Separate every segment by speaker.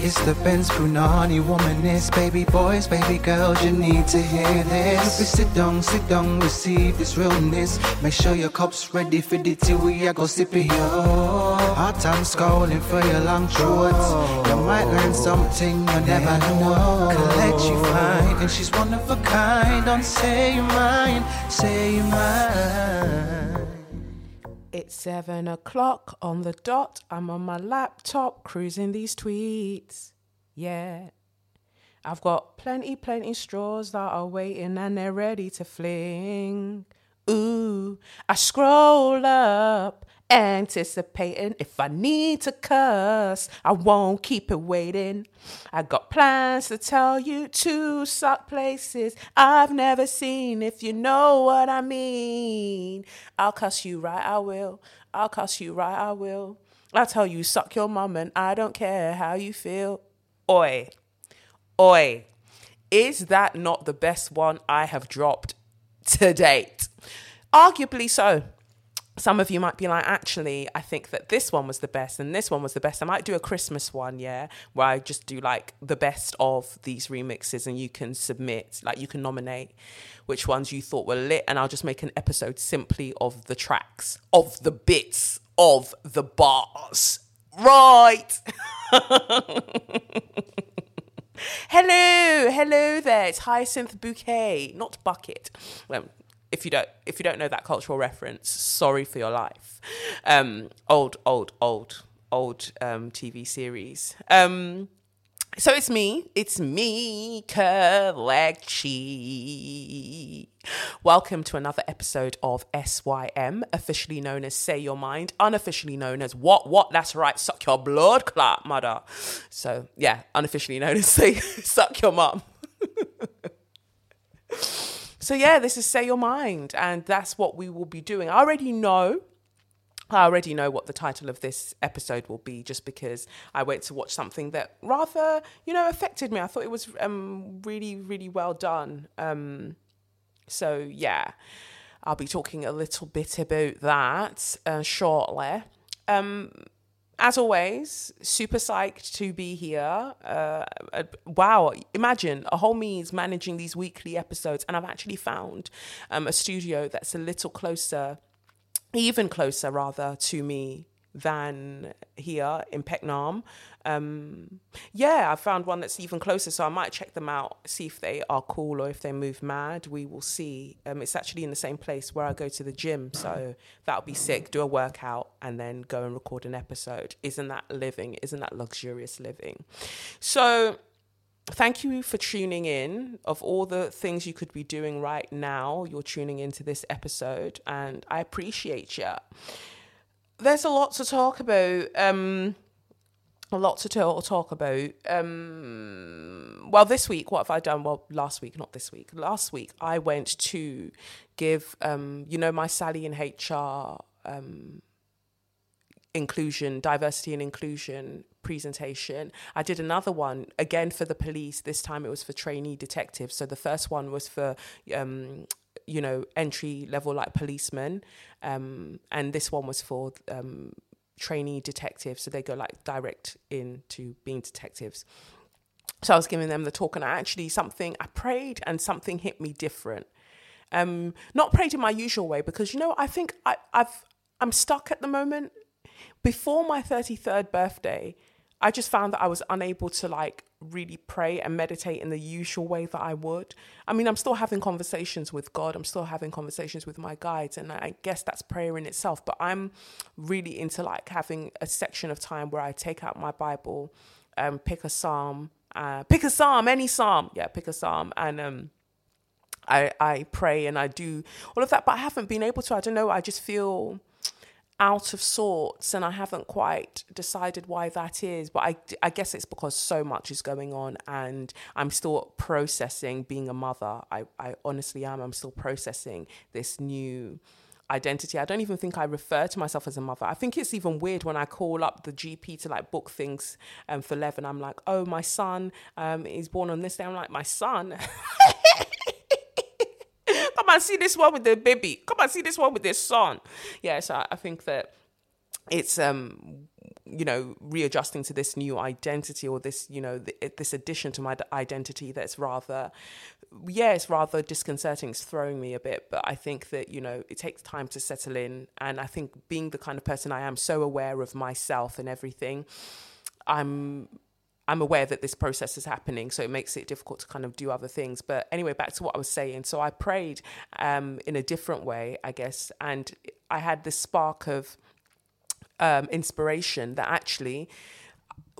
Speaker 1: It's the Benz Brunani womanist, baby boys, baby girls, you need to hear this. Sit down, sit down, receive this realness. Make sure your cup's ready for the tea, we are go sip it, yo. Hard time scrolling for your long shorts. You might learn something you never know. Collect you find, and she's one of a kind. Don't say you mine, say you mine.
Speaker 2: It's seven o'clock on the dot. I'm on my laptop cruising these tweets. Yeah. I've got plenty, plenty straws that are waiting and they're ready to fling. Ooh, I scroll up, anticipating if I need to cuss, I won't keep it waiting. I got plans to tell you to suck places I've never seen, if you know what I mean. I'll cuss you right, I will. I'll cuss you right, I will. I'll tell you, suck your mum, and I don't care how you feel. Oi, oi, is that not the best one I have dropped to date? Arguably so. Some of you might be like, actually, I think that this one was the best and this one was the best. I might do a Christmas one, yeah, where I just do like the best of these remixes and you can submit, like you can nominate which ones you thought were lit. And I'll just make an episode simply of the tracks, of the bits, of the bars. Right. hello, hello there. It's Hyacinth Bouquet, not Bucket. Well, if you don't if you don't know that cultural reference, sorry for your life. Um, old, old, old, old um, TV series. Um, so it's me, it's me, Kelechi. Welcome to another episode of SYM, officially known as Say Your Mind, unofficially known as What What. That's right, suck your blood clot, mother. So yeah, unofficially known as Say Suck Your Mum. So yeah, this is Say Your Mind, and that's what we will be doing. I already know. I already know what the title of this episode will be just because I went to watch something that rather, you know, affected me. I thought it was um, really, really well done. Um, so, yeah, I'll be talking a little bit about that uh, shortly. Um, as always, super psyched to be here. Uh, uh, wow, imagine a whole me is managing these weekly episodes, and I've actually found um, a studio that's a little closer, even closer rather, to me than here in Peckham. Um, yeah, I found one that's even closer, so I might check them out, see if they are cool or if they move mad. We will see. Um, it's actually in the same place where I go to the gym, so that'll be sick. Do a workout and then go and record an episode. Isn't that living? Isn't that luxurious living? So, thank you for tuning in. Of all the things you could be doing right now, you're tuning into this episode, and I appreciate you. There's a lot to talk about. Um, lot to talk, talk about. Um, well, this week, what have I done? Well, last week, not this week. Last week, I went to give, um, you know, my Sally in HR um, inclusion, diversity and inclusion presentation. I did another one again for the police. This time it was for trainee detectives. So the first one was for um, you know entry level like policemen, um, and this one was for um, trainee detectives. So they go like direct into being detectives. So I was giving them the talk, and I actually something I prayed, and something hit me different. Um, not prayed in my usual way because you know I think I, I've I'm stuck at the moment before my 33rd birthday, I just found that I was unable to like really pray and meditate in the usual way that I would. I mean, I'm still having conversations with God, I'm still having conversations with my guides, and I guess that's prayer in itself. But I'm really into like having a section of time where I take out my Bible, um, pick a psalm, uh, pick a psalm, any psalm, yeah, pick a psalm, and um, I I pray and I do all of that. But I haven't been able to. I don't know. I just feel out of sorts and I haven't quite decided why that is but I, I guess it's because so much is going on and I'm still processing being a mother I, I honestly am I'm still processing this new identity. I don't even think I refer to myself as a mother. I think it's even weird when I call up the GP to like book things um, for Lev, and I'm like, oh, my son um, is born on this day. I'm like, my son. Come and see this one with the baby. Come and see this one with the son. Yeah, so I, think that it's um you know readjusting to this new identity or this you know th- this addition to my d- identity that's rather yeah it's rather disconcerting it's throwing me a bit but i think that you know it takes time to settle in and i think being the kind of person i am so aware of myself and everything i'm I'm aware that this process is happening, so it makes it difficult to kind of do other things. But anyway, back to what I was saying. So I prayed um, in a different way, I guess, and I had this spark of um, inspiration that actually,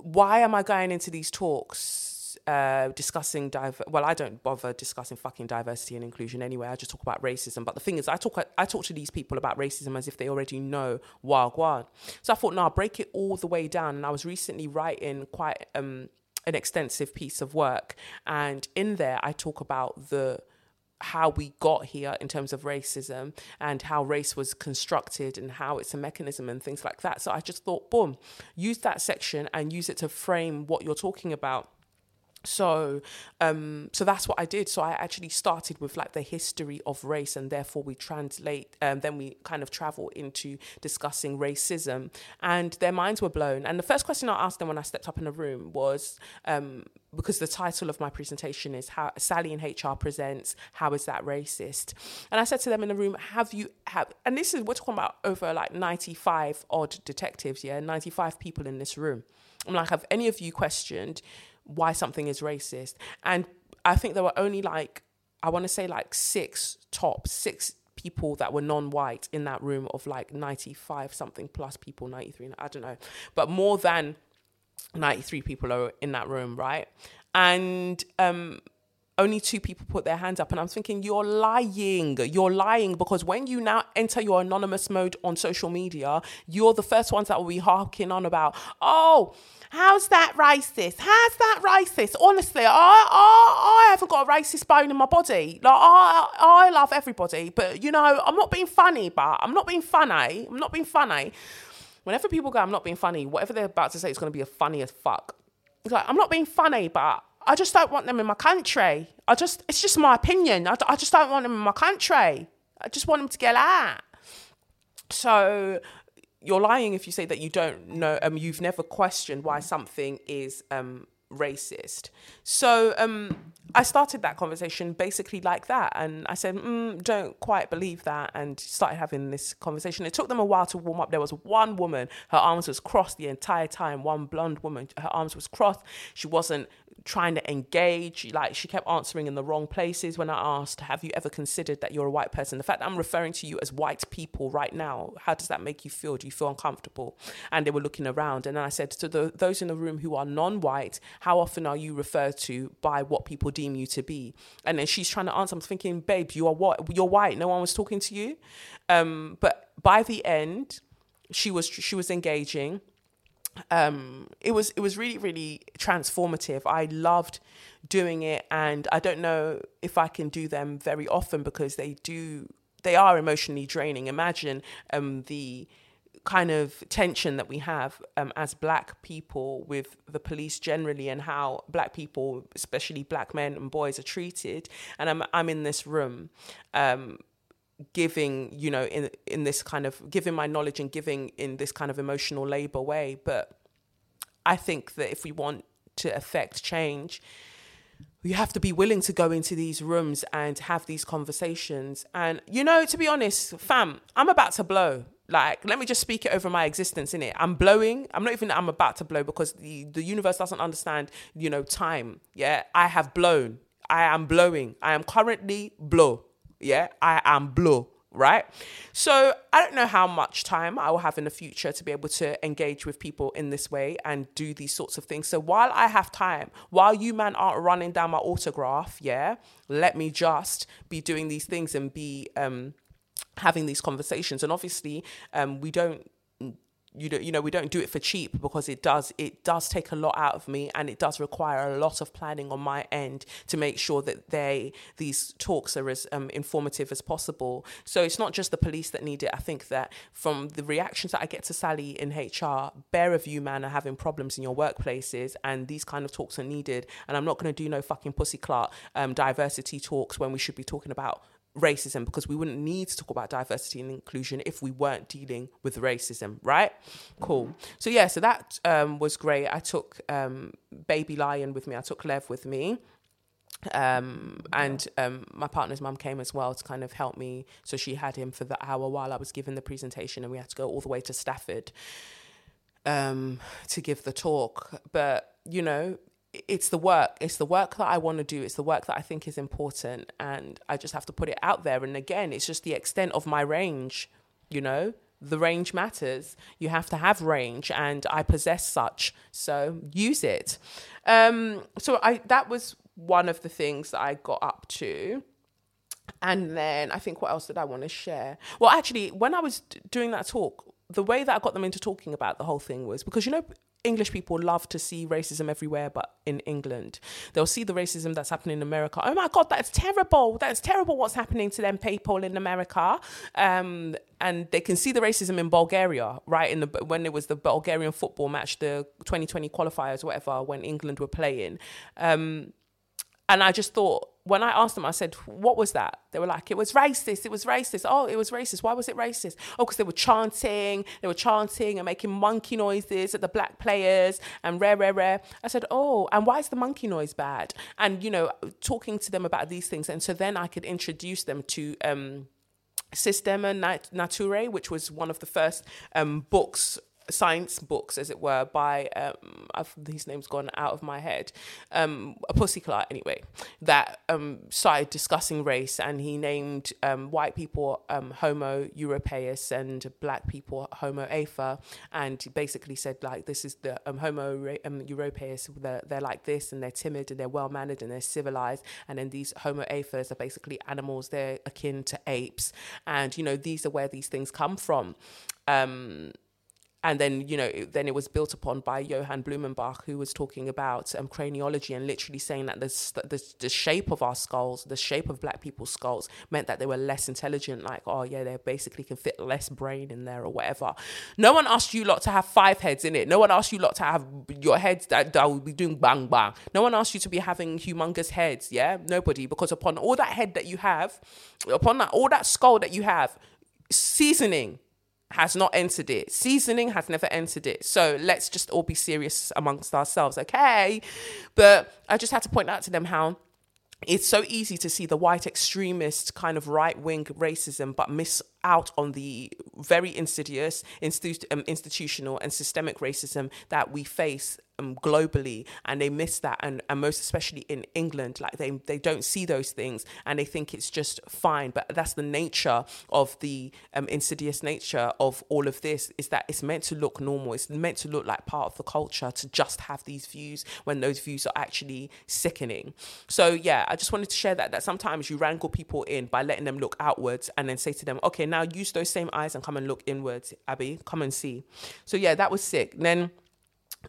Speaker 2: why am I going into these talks? Uh, discussing diver well I don't bother discussing fucking diversity and inclusion anyway. I just talk about racism. But the thing is I talk I talk to these people about racism as if they already know wagwan. So I thought no I'll break it all the way down. And I was recently writing quite um, an extensive piece of work. And in there I talk about the how we got here in terms of racism and how race was constructed and how it's a mechanism and things like that. So I just thought, boom, use that section and use it to frame what you're talking about so um so that's what i did. So i actually started with like the history of race and therefore we translate um then we kind of travel into discussing racism. And their minds were blown. And the first question i asked them when i stepped up in the room was um because the title of my presentation is how Sally in HR presents how is that racist? And I said to them in the room have you have and this is we're talking about over like 95 odd detectives yeah 95 people in this room. I'm like have any of you questioned why something is racist. And I think there were only like, I want to say like six top, six people that were non-white in that room of like 95 something plus people 93 i don't know but more than 93 people are in that room right and um only two people put their hands up and i'm thinking you're lying you're lying because when you now enter your anonymous mode on social media you're the first ones that will be harking on about oh How's that racist? How's that racist? Honestly, I, I, I haven't got a racist bone in my body. Like I, I love everybody, but you know, I'm not being funny. But I'm not being funny. I'm not being funny. Whenever people go, I'm not being funny. Whatever they're about to say is going to be a funny as fuck. It's like I'm not being funny, but I just don't want them in my country. I just, it's just my opinion. I, I just don't want them in my country. I just want them to get out. So you're lying if you say that you don't know um you've never questioned why something is um racist so um i started that conversation basically like that and i said mm, don't quite believe that and started having this conversation it took them a while to warm up there was one woman her arms was crossed the entire time one blonde woman her arms was crossed she wasn't trying to engage. Like she kept answering in the wrong places when I asked, Have you ever considered that you're a white person? The fact that I'm referring to you as white people right now, how does that make you feel? Do you feel uncomfortable? And they were looking around. And then I said, To the, those in the room who are non white, how often are you referred to by what people deem you to be? And then she's trying to answer. I'm thinking, Babe, you are what? You're white. No one was talking to you. Um, but by the end, she was she was engaging um, it was it was really really transformative. I loved doing it, and I don't know if I can do them very often because they do they are emotionally draining. Imagine um, the kind of tension that we have um, as black people with the police generally and how black people especially black men and boys are treated and i'm i'm in this room um, giving you know in in this kind of giving my knowledge and giving in this kind of emotional labor way. But i think that if we want to affect change you have to be willing to go into these rooms and have these conversations. And you know to be honest fam i'm about to blow. Like let me just speak it over my existence in it i'm blowing. I'm not even i'm about to blow because the the universe doesn't understand you know time. Yeah i have blown. I am blowing. I am currently blow yeah, I am blue, right? So I don't know how much time I will have in the future to be able to engage with people in this way and do these sorts of things. So while I have time, while you man aren't running down my autograph, yeah, let me just be doing these things and be um having these conversations. And obviously, um, we don't you know, you know, we don't do it for cheap because it does it does take a lot out of me, and it does require a lot of planning on my end to make sure that they these talks are as um, informative as possible. So it's not just the police that need it. I think that from the reactions that I get to Sally in HR, bear of you, man, are having problems in your workplaces, and these kind of talks are needed. And I'm not going to do no fucking pussy clot um, diversity talks when we should be talking about racism because we wouldn't need to talk about diversity and inclusion if we weren't dealing with racism, right? Cool. So yeah, so that um, was great. I took um, Baby Lion with me. I took Lev with me. Um, and um, my partner's mum came as well to kind of help me. So she had him for the hour while I was giving the presentation, and we had to go all the way to Stafford um, to give the talk. But you know, it's the work. It's the work that I want to do. It's the work that I think is important. And I just have to put it out there. And again, it's just the extent of my range, you know? The range matters. You have to have range, and I possess such. So use it. Um, so I that was one of the things that I got up to. And then I think what else did I want to share? Well, actually, when I was d- doing that talk, the way that I got them into talking about the whole thing was because you know English people love to see racism everywhere, but in England, they'll see the racism that's happening in America. Oh my God, that's terrible. That's terrible what's happening to them people in America. Um, and they can see the racism in Bulgaria, right? In the when it was the Bulgarian football match, the 2020 qualifiers, whatever, when England were playing. Um, and I just thought, when I asked them, I said, What was that? They were like, It was racist. It was racist. Oh, it was racist. Why was it racist? Oh, because they were chanting. They were chanting and making monkey noises at the black players and rare, rare, rare. I said, Oh, and why is the monkey noise bad? And, you know, talking to them about these things. And so then I could introduce them to, um, Systema Nat- Naturae, which was one of the first um, books science books, as it were, by um, I've, his name's gone out of my head, um, a pussycat anyway, that um, started discussing race, and he named um, white people um, Homo europaeus and black people Homo afer, and basically said like this is the um, Homo um, europaeus, they're, they're like this, and they're timid, and they're well mannered, and they're civilized, and then these Homo afers are basically animals, they're akin to apes, and you know these are where these things come from. Um, and then you know it, then it was built upon by Johann Blumenbach who was talking about um, craniology and literally saying that the, the, the shape of our skulls the shape of black people's skulls meant that they were less intelligent like oh yeah they basically can fit less brain in there or whatever. No one asked you lot to have five heads in it no one asked you lot to have your heads that, that be doing bang bang. No one asked you to be having humongous heads yeah? Nobody. Because upon all that head that you have upon that all that skull that you have seasoning has not entered it. Seasoning has never entered it. So let's just all be serious amongst ourselves, okay? But I just had to point out to them how it's so easy to see the white extremist kind of right wing racism, but miss out on the very insidious um, institutional and systemic racism that we face um, globally and they miss that. And, and most especially in England like they they don't see those things and they think it's just fine. But that's the nature of the um, insidious nature of all of this is that it's meant to look normal. It's meant to look like part of the culture to just have these views when those views are actually sickening. So yeah I just wanted to share that that sometimes you wrangle people in by letting them look outwards and then say to them okay now use those same eyes and come and look inwards Abby. Come and see. So yeah that was sick. Then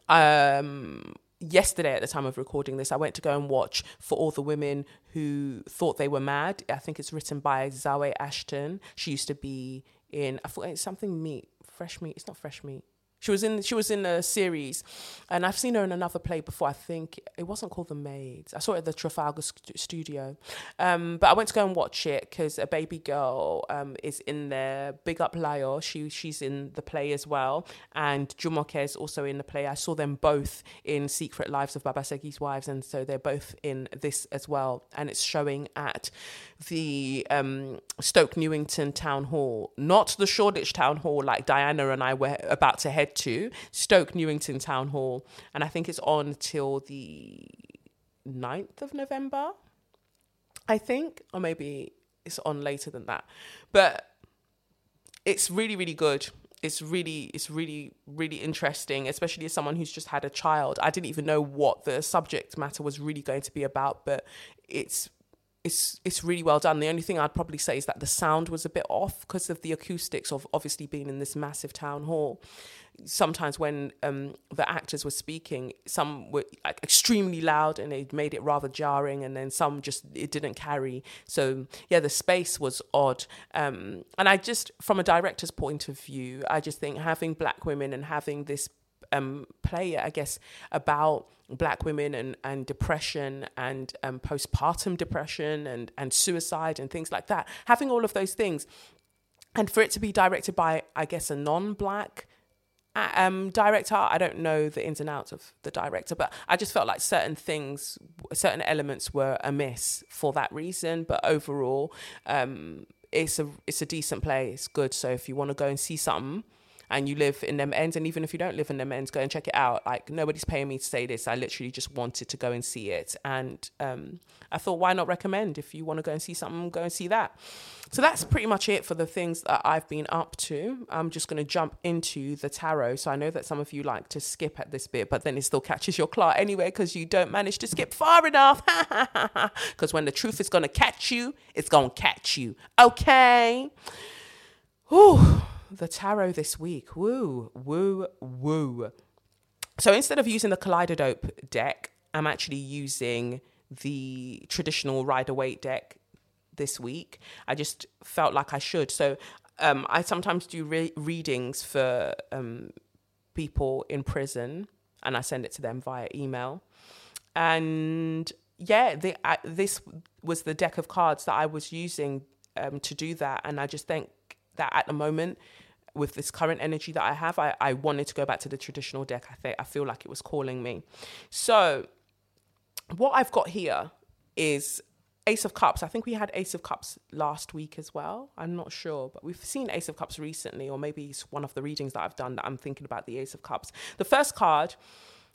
Speaker 2: um yesterday at the time of recording this i went to go and watch for all the women who thought they were mad. I think it's written by zawe ashton. She used to be in i thought it's something meat fresh meat it's not fresh meat she was in she was in a series, and I've seen her in another play before. I think it wasn't called The Maids. I saw it at the Trafalgar st- Studio, um, but I went to go and watch it because a baby girl um, is in there. Big up Layo, she she's in the play as well, and Jumoke is also in the play. I saw them both in Secret Lives of Baba Segi's Wives, and so they're both in this as well. And it's showing at the um, Stoke Newington Town Hall, not the Shoreditch Town Hall like Diana and I were about to head to Stoke Newington Town Hall, and I think it's on till the 9th of November, I think, or maybe it's on later than that. But it's really, really good. It's really, it's really, really interesting, especially as someone who's just had a child. I didn't even know what the subject matter was really going to be about, but it's it's it's really well done. The only thing I'd probably say is that the sound was a bit off because of the acoustics of obviously being in this massive town hall. Sometimes when um, the actors were speaking, some were like extremely loud and it made it rather jarring, and then some just it didn't carry. So yeah, the space was odd. Um, and I just, from a director's point of view, I just think having black women and having this um, play, I guess, about black women and, and depression and um, postpartum depression and, and suicide and things like that. Having all of those things. And for it to be directed by, I guess, a non black um, director, I don't know the ins and outs of the director, but I just felt like certain things, certain elements were amiss for that reason. But overall, um, it's a it's a decent play. It's good. So if you want to go and see something, and you live in them ends, and even if you don't live in them ends, go and check it out. Like nobody's paying me to say this. I literally just wanted to go and see it, and um, I thought, why not recommend? If you want to go and see something, go and see that. So that's pretty much it for the things that I've been up to. I'm just going to jump into the tarot. So I know that some of you like to skip at this bit, but then it still catches your claw anyway because you don't manage to skip far enough. Because when the truth is going to catch you, it's going to catch you. Okay. Whew the tarot this week. Woo, woo, woo. So instead of using the Kaleidodope deck, I'm actually using the traditional Rider Waite deck this week. I just felt like I should. So um, I sometimes do re- readings for um, people in prison, and I send it to them via email. And yeah, the, this was the deck of cards that I was using um, to do that, and I just think that at the moment with this current energy that I have, I, I wanted to go back to the traditional deck. I think I feel like it was calling me. So what I've got here is Ace of Cups. I think we had Ace of Cups last week as well. I'm not sure, but we've seen Ace of Cups recently, or maybe it's one of the readings that I've done that I'm thinking about the Ace of Cups. The first card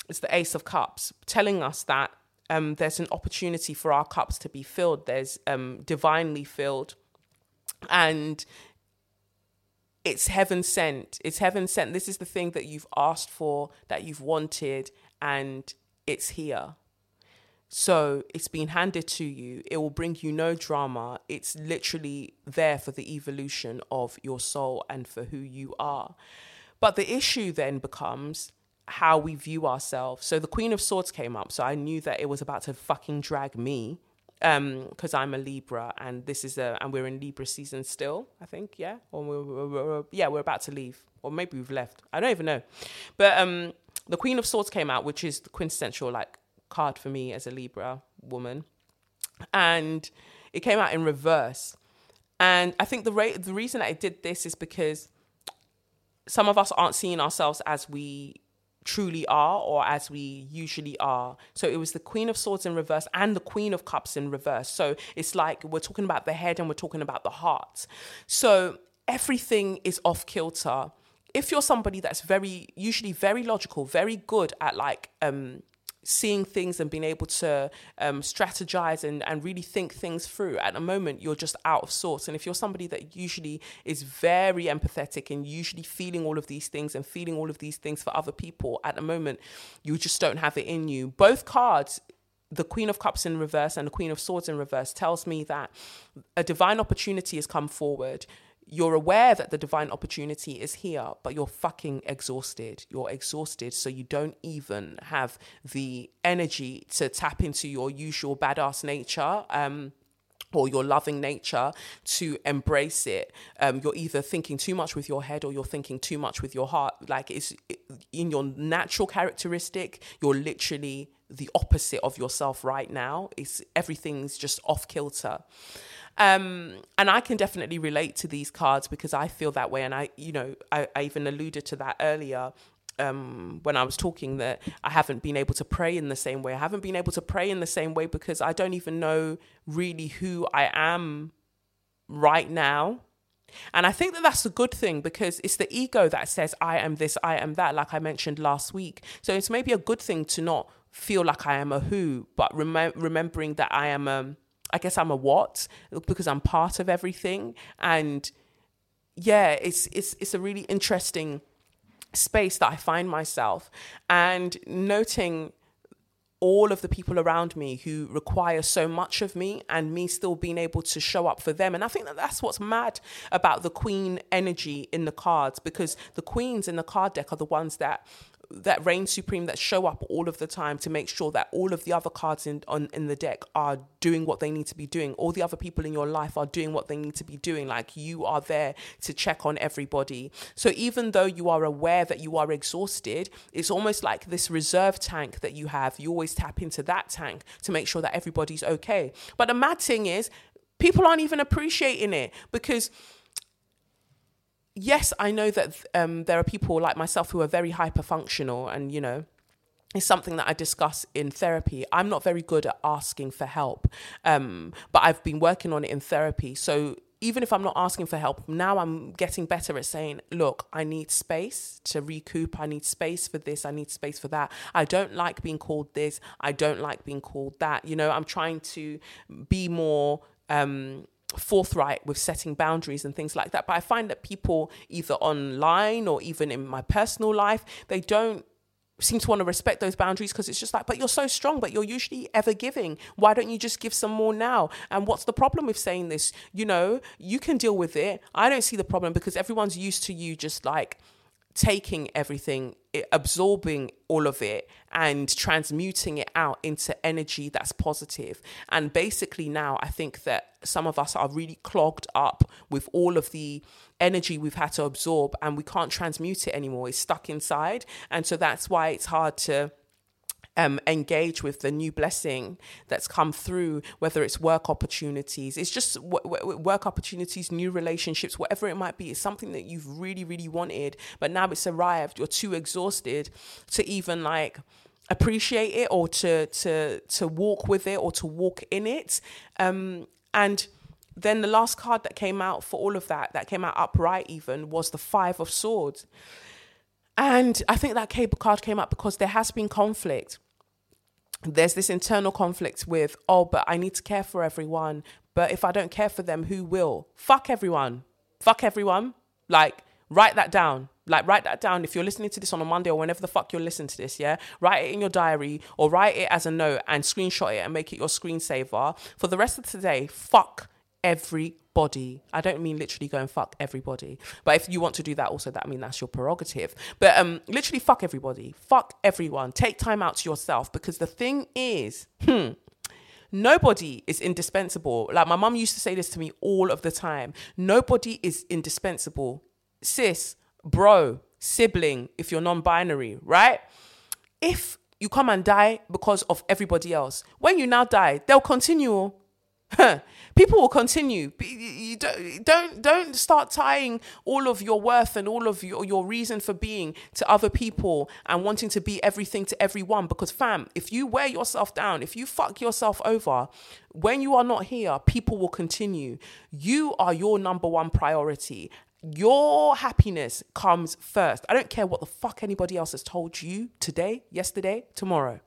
Speaker 2: is the Ace of Cups, telling us that um, there's an opportunity for our cups to be filled. There's um, divinely filled, and it's heaven sent. It's heaven sent. This is the thing that you've asked for, that you've wanted, and it's here. So it's been handed to you. It will bring you no drama. It's literally there for the evolution of your soul and for who you are. But the issue then becomes how we view ourselves. So the Queen of Swords came up. So I knew that it was about to fucking drag me because um, I'm a Libra and this is a and we're in Libra season still. I think yeah, or we're, we're, we're, yeah we're about to leave, or maybe we've left. I don't even know. But um, the Queen of Swords came out, which is the quintessential like card for me as a Libra woman, and it came out in reverse. And I think the ra- the reason I did this is because some of us aren't seeing ourselves as we truly are or as we usually are. So it was the Queen of Swords in reverse and the Queen of Cups in reverse. So it's like we're talking about the head and we're talking about the heart. So everything is off kilter. If you're somebody that's very usually very logical, very good at like um seeing things and being able to um, strategize and, and really think things through. At the moment, you're just out of sorts. And if you're somebody that usually is very empathetic and usually feeling all of these things and feeling all of these things for other people, at the moment, you just don't have it in you. Both cards the Queen of Cups in reverse and the Queen of Swords in reverse tells me that a divine opportunity has come forward you're aware that the divine opportunity is here, but you're fucking exhausted. You're exhausted, so you don't even have the energy to tap into your usual badass nature. Um, or your loving nature to embrace it. Um, you're either thinking too much with your head or you're thinking too much with your heart. Like it's in your natural characteristic, you're literally the opposite of yourself right now. It's everything's just off kilter. Um, and I can definitely relate to these cards because I feel that way. And I, you know, I, I even alluded to that earlier um, when I was talking that I haven't been able to pray in the same way. I haven't been able to pray in the same way because I don't even know really who I am right now. And I think that that's a good thing because it's the ego that says, I am this, I am that, like I mentioned last week. So it's maybe a good thing to not feel like I am a who, but rem- remembering that I am a I guess I'm a what because I'm part of everything. And yeah, it's it's it's a really interesting space that I find myself and noting all of the people around me who require so much of me and me still being able to show up for them. And I think that that's what's mad about the queen energy in the cards because the queens in the card deck are the ones that that reign supreme that show up all of the time to make sure that all of the other cards in on in the deck are doing what they need to be doing. All the other people in your life are doing what they need to be doing. Like you are there to check on everybody. So even though you are aware that you are exhausted it's almost like this reserve tank that you have. You always tap into that tank to make sure that everybody's okay. But the mad thing is people aren't even appreciating it because yes, I know that um, there are people like myself who are very hyper functional, and you know, it's something that I discuss in therapy. I'm not very good at asking for help, um, but I've been working on it in therapy. So even if I'm not asking for help, now I'm getting better at saying, look, I need space to recoup. I need space for this. I need space for that. I don't like being called this. I don't like being called that. You know, I'm trying to be more. Um, forthright with setting boundaries and things like that. But I find that people, either online or even in my personal life, they don't seem to want to respect those boundaries because it's just like, but you're so strong, but you're usually ever giving. Why don't you just give some more now? And what's the problem with saying this? You know, you can deal with it. I don't see the problem because everyone's used to you just like taking everything, absorbing all of it, and transmuting it out into energy that's positive. And basically, now I think that some of us are really clogged up with all of the energy we've had to absorb, and we can't transmute it anymore. It's stuck inside. And so that's why it's hard to um, engage with the new blessing that's come through, whether it's work opportunities, it's just w- w- work opportunities, new relationships, whatever it might be. It's something that you've really, really wanted, but now it's arrived. You're too exhausted to even like appreciate it or to to to walk with it or to walk in it. Um, and then the last card that came out for all of that, that came out upright even, was the Five of Swords. And I think that cable card came up because there has been conflict there's this internal conflict with, oh, but I need to care for everyone. But if I don't care for them, who will? Fuck everyone. Fuck everyone. Like, write that down. Like, write that down. If you're listening to this on a Monday or whenever the fuck you're listening to this, yeah? Write it in your diary or write it as a note and screenshot it and make it your screensaver. For the rest of today, fuck everybody. I don't mean literally go and fuck everybody. But if you want to do that, also that I mean that's your prerogative. But um, literally fuck everybody. Fuck everyone. Take time out to yourself because the thing is, hmm, nobody is indispensable. Like my mum used to say this to me all of the time. Nobody is indispensable. Sis, bro, sibling, if you're non-binary, right? If you come and die because of everybody else, when you now die, they'll continue people will continue. You don't don't start tying all of your worth and all of your, your reason for being to other people and wanting to be everything to everyone. Because fam, if you wear yourself down, if you fuck yourself over, when you are not here, people will continue. You are your number one priority your happiness comes first. I don't care what the fuck anybody else has told you today, yesterday, tomorrow.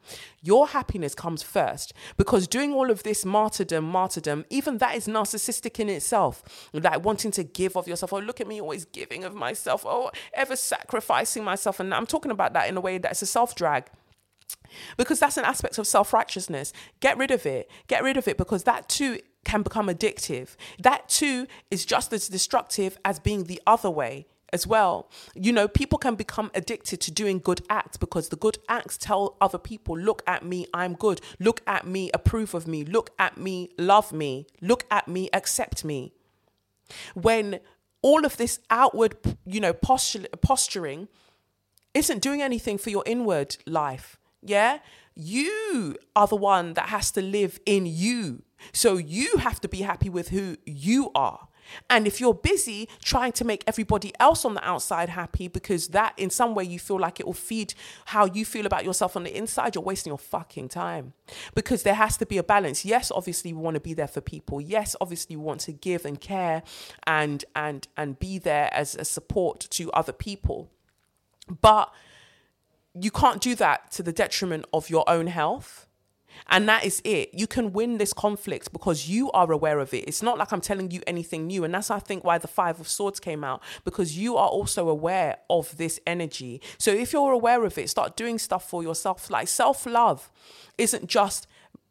Speaker 2: Your happiness comes first because doing all of this martyrdom, martyrdom, even that is narcissistic in itself. Like wanting to give of yourself. Oh, look at me always giving of myself. Oh, ever sacrificing myself. And I'm talking about that in a way that's a self drag because that's an aspect of self righteousness. Get rid of it. Get rid of it because that too can become addictive. That too is just as destructive as being the other way as well. You know, people can become addicted to doing good acts because the good acts tell other people, look at me, I'm good. Look at me, approve of me. Look at me, love me. Look at me, accept me. When all of this outward, you know, posturing isn't doing anything for your inward life, yeah? You are the one that has to live in you. So you have to be happy with who you are. And if you're busy trying to make everybody else on the outside happy because that in some way you feel like it will feed how you feel about yourself on the inside, you're wasting your fucking time. Because there has to be a balance. Yes, obviously we want to be there for people. Yes, obviously we want to give and care and and and be there as a support to other people. But you can't do that to the detriment of your own health And that is it. You can win this conflict because you are aware of it. It's not like I'm telling you anything new. And that's, I think, why the Five of Swords came out because you are also aware of this energy. So if you're aware of it, start doing stuff for yourself. Like self love isn't just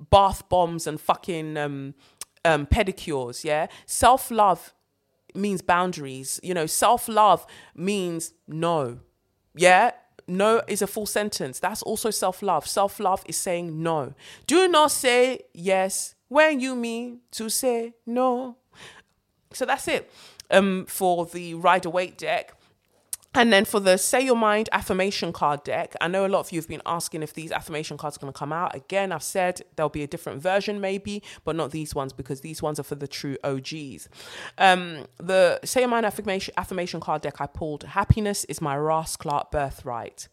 Speaker 2: bath bombs and fucking um, um, pedicures. Yeah. Self love means boundaries. You know, self love means no. Yeah no is a full sentence. That's also self love. Self love is saying no. Do not say yes when you mean to say no. So that's it um, for the Rider Waite deck. And then for the Say Your Mind affirmation card deck, I know a lot of you have been asking if these affirmation cards are going to come out. Again, I've said there'll be a different version maybe, but not these ones because these ones are for the true OGs. Um, the Say Your Mind affirmation, affirmation card deck I pulled, Happiness is my Ross Clark birthright.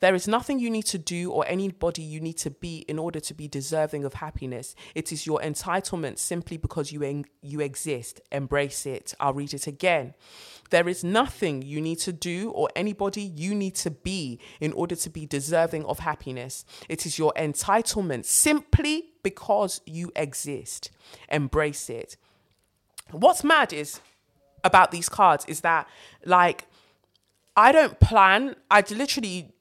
Speaker 2: There is nothing you need to do or anybody you need to be in order to be deserving of happiness. It is your entitlement simply because you, en- you exist. Embrace it. I'll read it again. There is nothing you need to do or anybody you need to be in order to be deserving of happiness. It is your entitlement simply because you exist. Embrace it. What's mad is about these cards is that, like, I don't plan, I literally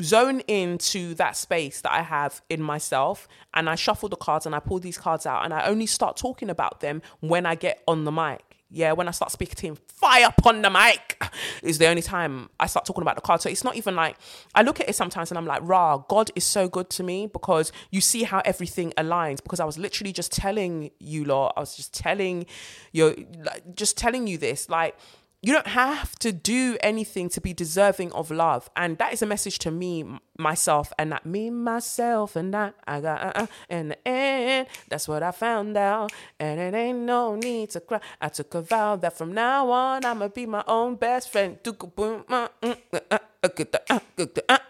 Speaker 2: zone into that space that I have in myself and I shuffle the cards and I pull these cards out and I only start talking about them when I get on the mic yeah, when I start speaking to him, fire the mic is the only time I start talking about the card. So it's not even like I look at it sometimes and I'm like, rah, God is so good to me because you see how everything aligns. Because I was literally just telling you Lord, I was just telling you, like, just telling you this, like you don't have to do anything to be deserving of love. And that is a message to me myself and not me myself and I, I got uh, uh, in the end. That's what I found out. And it ain't no need to cry. I took a vow that from now on I'ma be my own best friend.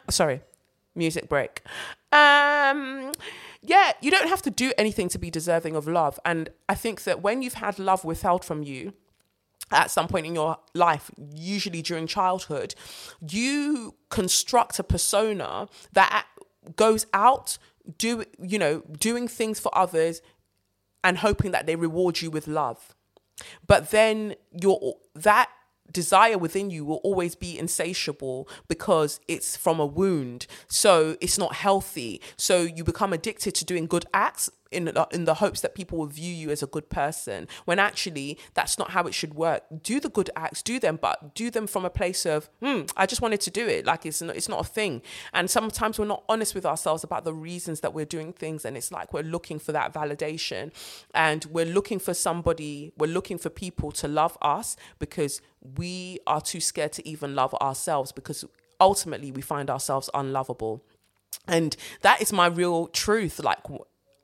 Speaker 2: Sorry music break. Um yeah you don't have to do anything to be deserving of love. And I think that when you've had love withheld from you at some point in your life, usually during childhood, you construct a persona that goes out do you know doing things for others and hoping that they reward you with love. But then your that desire within you will always be insatiable because it's from a wound. So it's not healthy. So you become addicted to doing good acts in in the hopes that people will view you as a good person when actually that's not how it should work. Do the good acts do them but do them from a place of hmm i just wanted to do it. Like it's not, it's not a thing. And sometimes we're not honest with ourselves about the reasons that we're doing things and it's like we're looking for that validation. And we're looking for somebody we're looking for people to love us because we are too scared to even love ourselves because ultimately we find ourselves unlovable. And that is my real truth. Like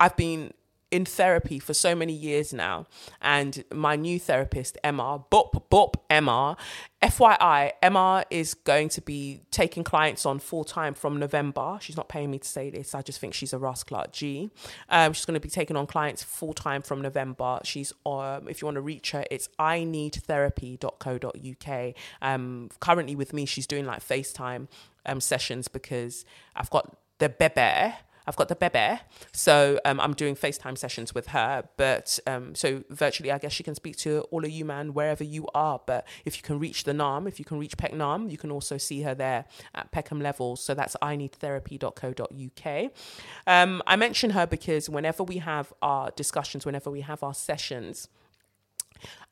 Speaker 2: I've been in therapy for so many years now, and my new therapist, Emma, Bop Bop Emma, FYI, Emma is going to be taking clients on full time from November. She's not paying me to say this. I just think she's a Clark G. Um, she's going to be taking on clients full time from November. She's um, if you want to reach her, it's I need therapy.co.uk. Um, currently with me, she's doing like FaceTime um sessions because I've got the bebe I've got the bebe, so um, I'm doing FaceTime sessions with her. But um, so virtually, I guess she can speak to all of you, man, wherever you are. But if you can reach the NAM, if you can reach Nam, you can also see her there at Peckham Levels. So that's I need therapy.co.uk. Um, I mention her because whenever we have our discussions, whenever we have our sessions,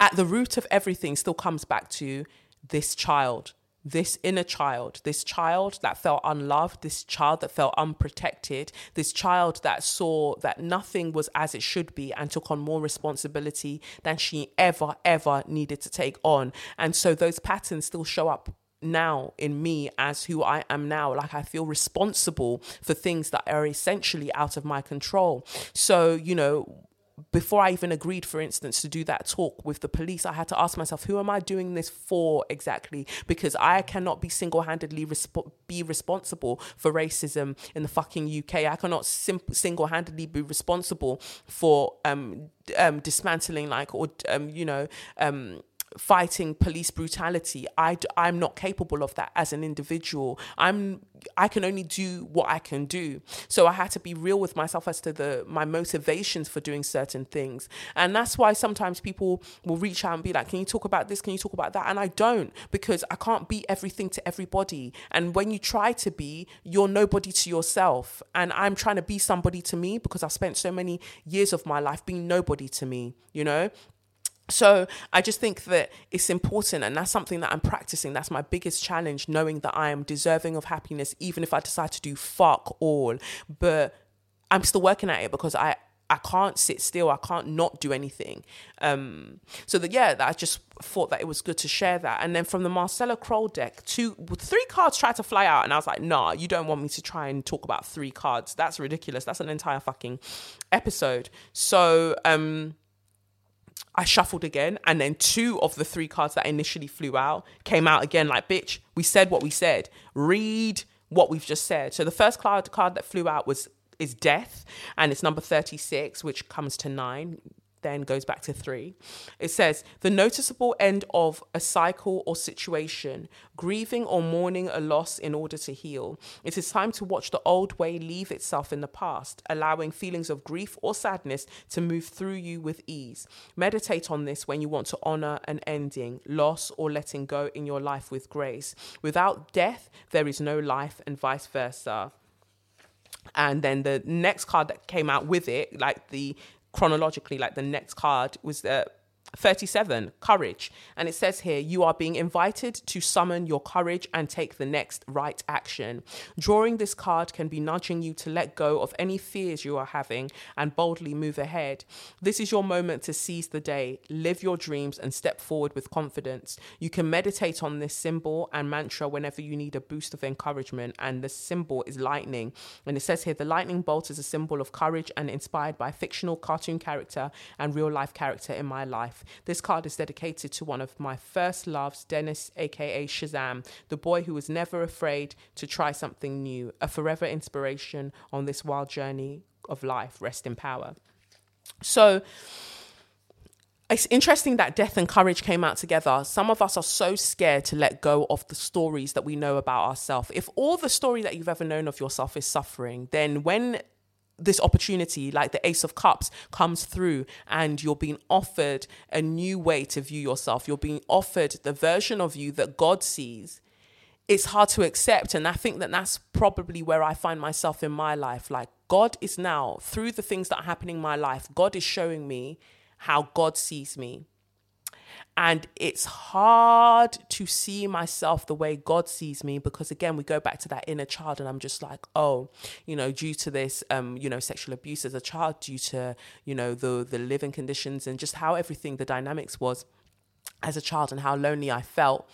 Speaker 2: at the root of everything still comes back to this child this inner child, this child that felt unloved, this child that felt unprotected, this child that saw that nothing was as it should be and took on more responsibility than she ever, ever needed to take on. And so those patterns still show up now in me as who I am now. Like I feel responsible for things that are essentially out of my control. So, you know, before I even agreed, for instance, to do that talk with the police, I had to ask myself, who am I doing this for exactly? Because I cannot be single handedly resp- be responsible for racism in the fucking UK. I cannot sim- single handedly be responsible for um, um, dismantling, like, or, um, you know, um, fighting police brutality. I, I'm not capable of that as an individual. I'm I can only do what I can do. So I had to be real with myself as to the my motivations for doing certain things. And that's why sometimes people will reach out and be like, Can you talk about this? Can you talk about that? And I don't because I can't be everything to everybody. And when you try to be, you're nobody to yourself. And I'm trying to be somebody to me because I've spent so many years of my life being nobody to me, you know? So I just think that it's important, and that's something that I'm practicing. That's my biggest challenge, knowing that I am deserving of happiness, even if I decide to do fuck all. But I'm still working at it because I I can't sit still. I can't not do anything. Um, so that yeah, that I just thought that it was good to share that. And then from the Marcella Kroll deck, two three cards tried to fly out, and I was like, nah, you don't want me to try and talk about three cards. That's ridiculous. That's an entire fucking episode. So um I shuffled again, and then two of the three cards that initially flew out came out again. Like, bitch, we said what we said. Read what we've just said. So the first card card that flew out was is death, and it's number thirty six, which comes to nine then goes back to three. It says, the noticeable end of a cycle or situation, grieving or mourning a loss in order to heal. It is time to watch the old way leave itself in the past, allowing feelings of grief or sadness to move through you with ease. Meditate on this when you want to honor an ending, loss, or letting go in your life with grace. Without death, there is no life, and vice versa and then the next card that came out with it like the chronologically, like the next card was the 37, courage. And it says here, you are being invited to summon your courage and take the next right action. Drawing this card can be nudging you to let go of any fears you are having and boldly move ahead. This is your moment to seize the day, live your dreams, and step forward with confidence. You can meditate on this symbol and mantra whenever you need a boost of encouragement. And the symbol is lightning. And it says here, the lightning bolt is a symbol of courage and inspired by fictional cartoon character and real life character in my life. This card is dedicated to one of my first loves, Dennis, aka Shazam, the boy who was never afraid to try something new, a forever inspiration on this wild journey of life. Rest in power. So, it's interesting that death and courage came out together. Some of us are so scared to let go of the stories that we know about ourselves. If all the story that you've ever known of yourself is suffering, then when this opportunity, like the Ace of Cups, comes through and you're being offered a new way to view yourself. You're being offered the version of you that God sees. It's hard to accept. And I think that that's probably where I find myself in my life. Like, God is now, through the things that are happening in my life, God is showing me how God sees me. And it's hard to see myself the way God sees me because again, we go back to that inner child and I'm just like, oh, you know, due to this um, you know, sexual abuse as a child, due to, you know, the the living conditions and just how everything, the dynamics was as a child and how lonely I felt.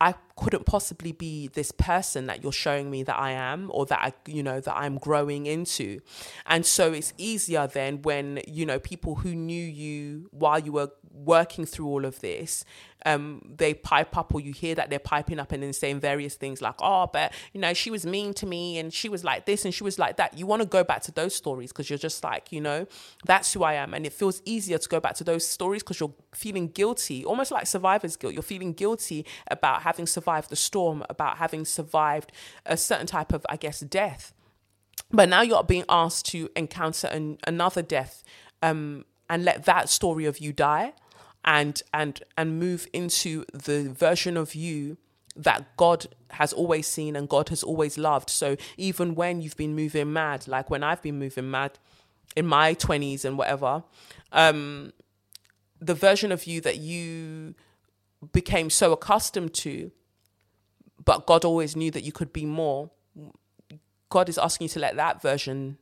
Speaker 2: I couldn't possibly be this person that you're showing me that I am or that I, you know, that I'm growing into. And so it's easier then when, you know, people who knew you while you were working through all of this, um, they pipe up or you hear that they're piping up and then saying various things like, oh, but, you know, she was mean to me and she was like this and she was like that. You want to go back to those stories because you're just like, you know, that's who I am. And it feels easier to go back to those stories because you're feeling guilty, almost like survivor's guilt. You're feeling guilty about having survived the storm, about having survived a certain type of, I guess, death. But now you're being asked to encounter an, another death um, and let that story of you die and and and move into the version of you that God has always seen and God has always loved. So even when you've been moving mad, like when I've been moving mad in my 20s and whatever, um, the version of you that you became so accustomed to, but God always knew that you could be more. God is asking you to let that version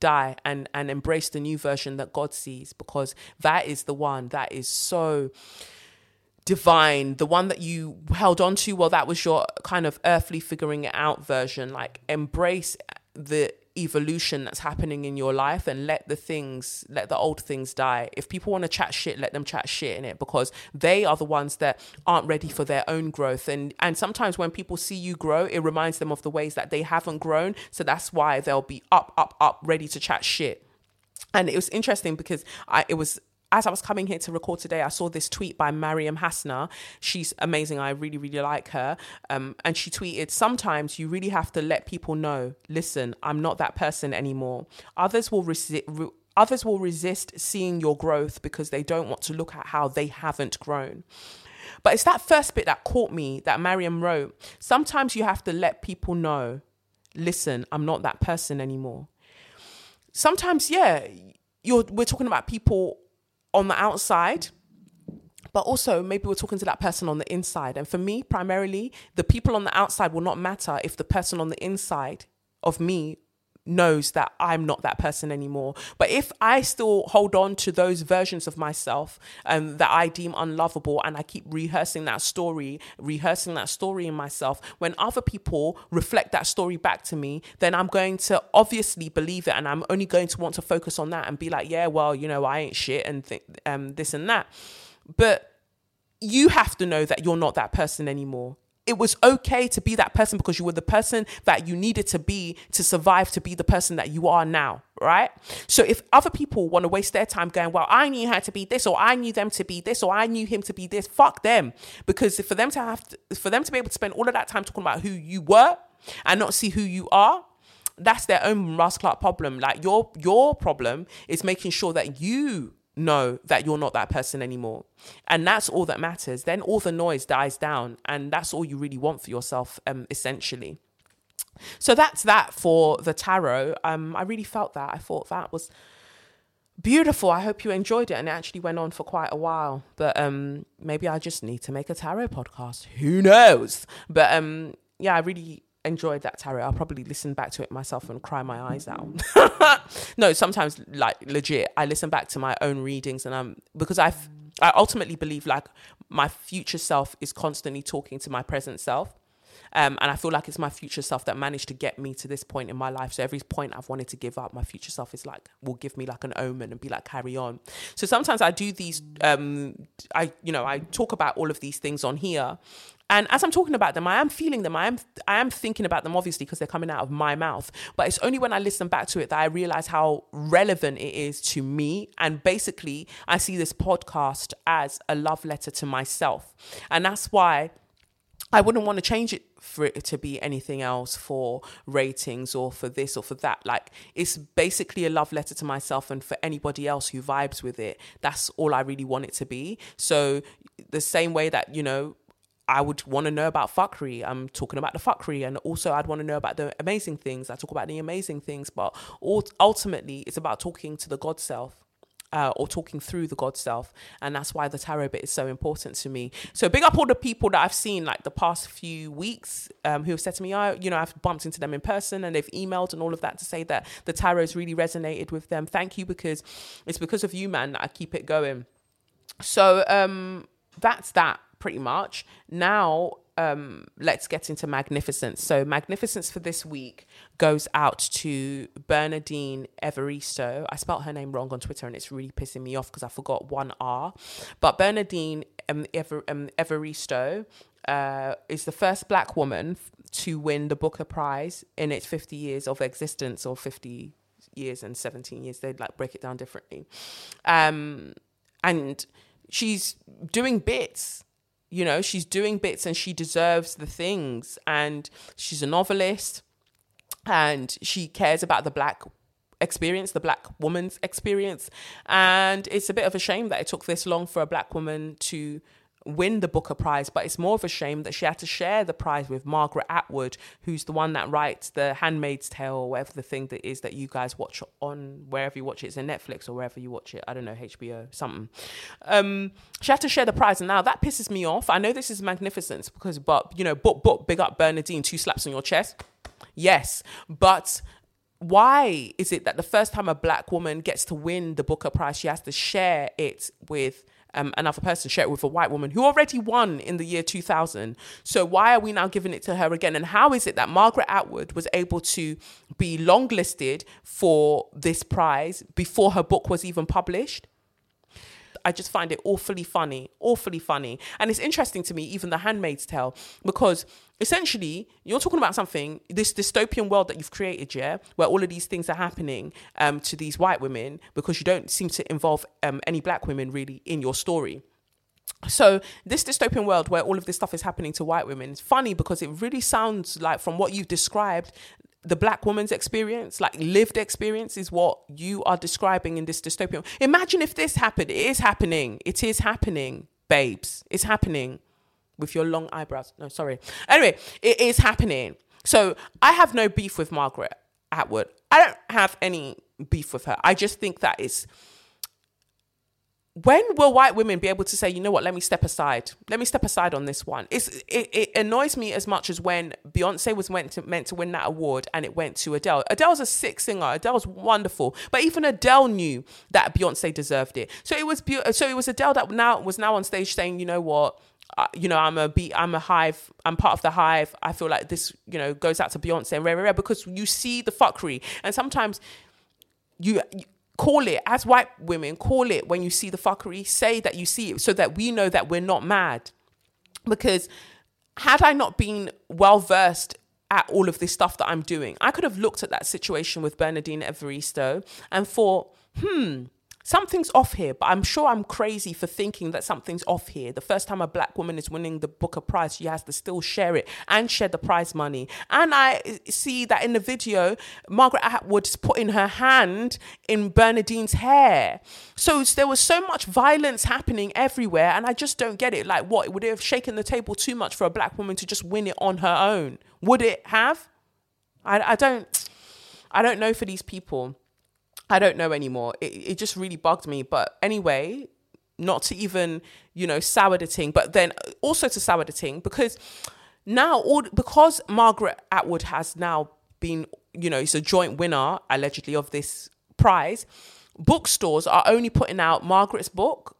Speaker 2: die and and embrace the new version that God sees because that is the one that is so divine. The one that you held on to well that was your kind of earthly figuring it out version like embrace the evolution that's happening in your life and let the things let the old things die. If people want to chat shit let them chat shit in it because they are the ones that aren't ready for their own growth. And and sometimes when people see you grow it reminds them of the ways that they haven't grown. So that's why they'll be up up up ready to chat shit. And it was interesting because I it was as I was coming here to record today, I saw this tweet by Mariam Hasna. She's amazing. I really, really like her. Um, and she tweeted, Sometimes you really have to let people know, listen, I'm not that person anymore. Others will resist. Re- others will resist seeing your growth because they don't want to look at how they haven't grown. But it's that first bit that caught me that Mariam wrote. Sometimes you have to let people know, listen, I'm not that person anymore. Sometimes, yeah, you're, we're talking about people on the outside but also maybe we're talking to that person on the inside. And for me primarily the people on the outside will not matter if the person on the inside of me knows that I'm not that person anymore. But if I still hold on to those versions of myself um, that I deem unlovable and I keep rehearsing that story, rehearsing that story in myself, when other people reflect that story back to me, then I'm going to obviously believe it and I'm only going to want to focus on that and be like, yeah, well, you know, I ain't shit and th- um, this and that. But you have to know that you're not that person anymore it was okay to be that person because you were the person that you needed to be to survive to be the person that you are now, right? So if other people want to waste their time going, well, I knew her to be this, or I knew them to be this, or I knew him to be this, fuck them. Because for them to have to, for them to be able to spend all of that time talking about who you were and not see who you are, that's their own Ross Clark problem. Like your your problem is making sure that you know that you're not that person anymore. And that's all that matters. Then all the noise dies down, and that's all you really want for yourself, um, essentially. So that's that for the tarot. Um, I really felt that. I thought that was beautiful. I hope you enjoyed it, and it actually went on for quite a while. But um, maybe I just need to make a tarot podcast. Who knows? But um, yeah, I really enjoyed that tarot. I'll probably listen back to it myself and cry my eyes out. no, sometimes like legit, I listen back to my own readings and I'm because I've I ultimately believe like my future self is constantly talking to my present self. Um, and I feel like it's my future self that managed to get me to this point in my life. So every point I've wanted to give up, my future self is like will give me like an omen and be like carry on. So sometimes I do these. Um, I you know I talk about all of these things on here, and as I'm talking about them, I am feeling them. I am I am thinking about them obviously because they're coming out of my mouth. But it's only when I listen back to it that I realize how relevant it is to me. And basically, I see this podcast as a love letter to myself. And that's why I wouldn't want to change it for it to be anything else for ratings or for this or for that. Like it's basically a love letter to myself and for anybody else who vibes with it. That's all I really want it to be. So the same way that, you know, I would want to know about fuckery. I'm talking about the fuckery, and also I'd want to know about the amazing things. I talk about the amazing things, but ultimately, it's about talking to the God self. Uh, or talking through the God self, and that's why the tarot bit is so important to me. So big up all the people that I've seen like the past few weeks um, who have said to me, "I, oh, you know, I've bumped into them in person, and they've emailed and all of that to say that the tarot's really resonated with them. Thank you because it's because of you, man, that I keep it going." So um, that's that pretty much. Now, um, let's get into Magnificence. So, Magnificence for this week goes out to Bernardine Evaristo. I spelled her name wrong on Twitter and it's really pissing me off because I forgot one R. But Bernardine um, Ever, um, Evaristo uh, is the first black woman to win the Booker Prize in its 50 years of existence or 50 years and 17 years. They'd like break it down differently. Um, and she's doing bits you know, she's doing bits and she deserves the things. And she's a novelist and she cares about the black experience, the black woman's experience. And it's a bit of a shame that it took this long for a black woman to win the Booker Prize, but it's more of a shame that she had to share the prize with Margaret Atwood, who's the one that writes The Handmaid's Tale, or whatever the thing that is that you guys watch on wherever you watch it. It's in Netflix or wherever you watch it. I don't know, HBO, something. Um, she had to share the prize, and now that pisses me off. I know this is magnificence because, but you know, book, book, big up Bernardine, two slaps on your chest. Yes, but why is it that the first time a black woman gets to win the Booker Prize, she has to share it with um, another person, share it with a white woman who already won in the year 2000. So why are we now giving it to her again? And how is it that Margaret Atwood was able to be longlisted for this prize before her book was even published? I just find it awfully funny, awfully funny. And it's interesting to me, even The Handmaid's Tale, because essentially you're talking about something this dystopian world that you've created yeah where all of these things are happening um, to these white women because you don't seem to involve um, any black women really in your story. So this dystopian world where all of this stuff is happening to white women is funny because it really sounds like from what you've described the black woman's experience like lived experience is what you are describing in this dystopian. Imagine if this happened it is happening it is happening babes it's happening with your long eyebrows no sorry anyway it is happening so i have no beef with margaret atwood i don't have any beef with her i just think that it's when will white women be able to say, you know what, let me step aside. Let me step aside on this one. It's, it, it annoys me as much as when Beyonce was meant to, meant to win that award and it went to Adele. Adele's a sick singer. Adele's wonderful. But even Adele knew that Beyonce deserved it. So it was, so it was Adele that now was now on stage saying, you know what, you know, I'm a be, I'm a hive, I'm part of the hive. I feel like this, you know, goes out to Beyonce and rare, rare, rare because you see the fuckery. And sometimes you, you call it as white women call it when you see the fuckery say that you see it so that we know that we're not mad because had i not been well versed at all of this stuff that i'm doing i could have looked at that situation with bernardine evaristo and thought hmm something's off here, but I'm sure I'm crazy for thinking that something's off here. The first time a black woman is winning the Booker Prize, she has to still share it and share the prize money. And I see that in the video, Margaret Atwood's putting her hand in Bernardine's hair. So there was so much violence happening everywhere, and I just don't get it. Like, what would it have shaken the table too much for a black woman to just win it on her own? Would it have? I, I don't. I don't know for these people. I don't know anymore. It, it just really bugged me. But anyway, not to even, you know, sour the ting, but then also to sour the ting because now, all because Margaret Atwood has now been, you know, it's a joint winner allegedly of this prize. Bookstores are only putting out Margaret's book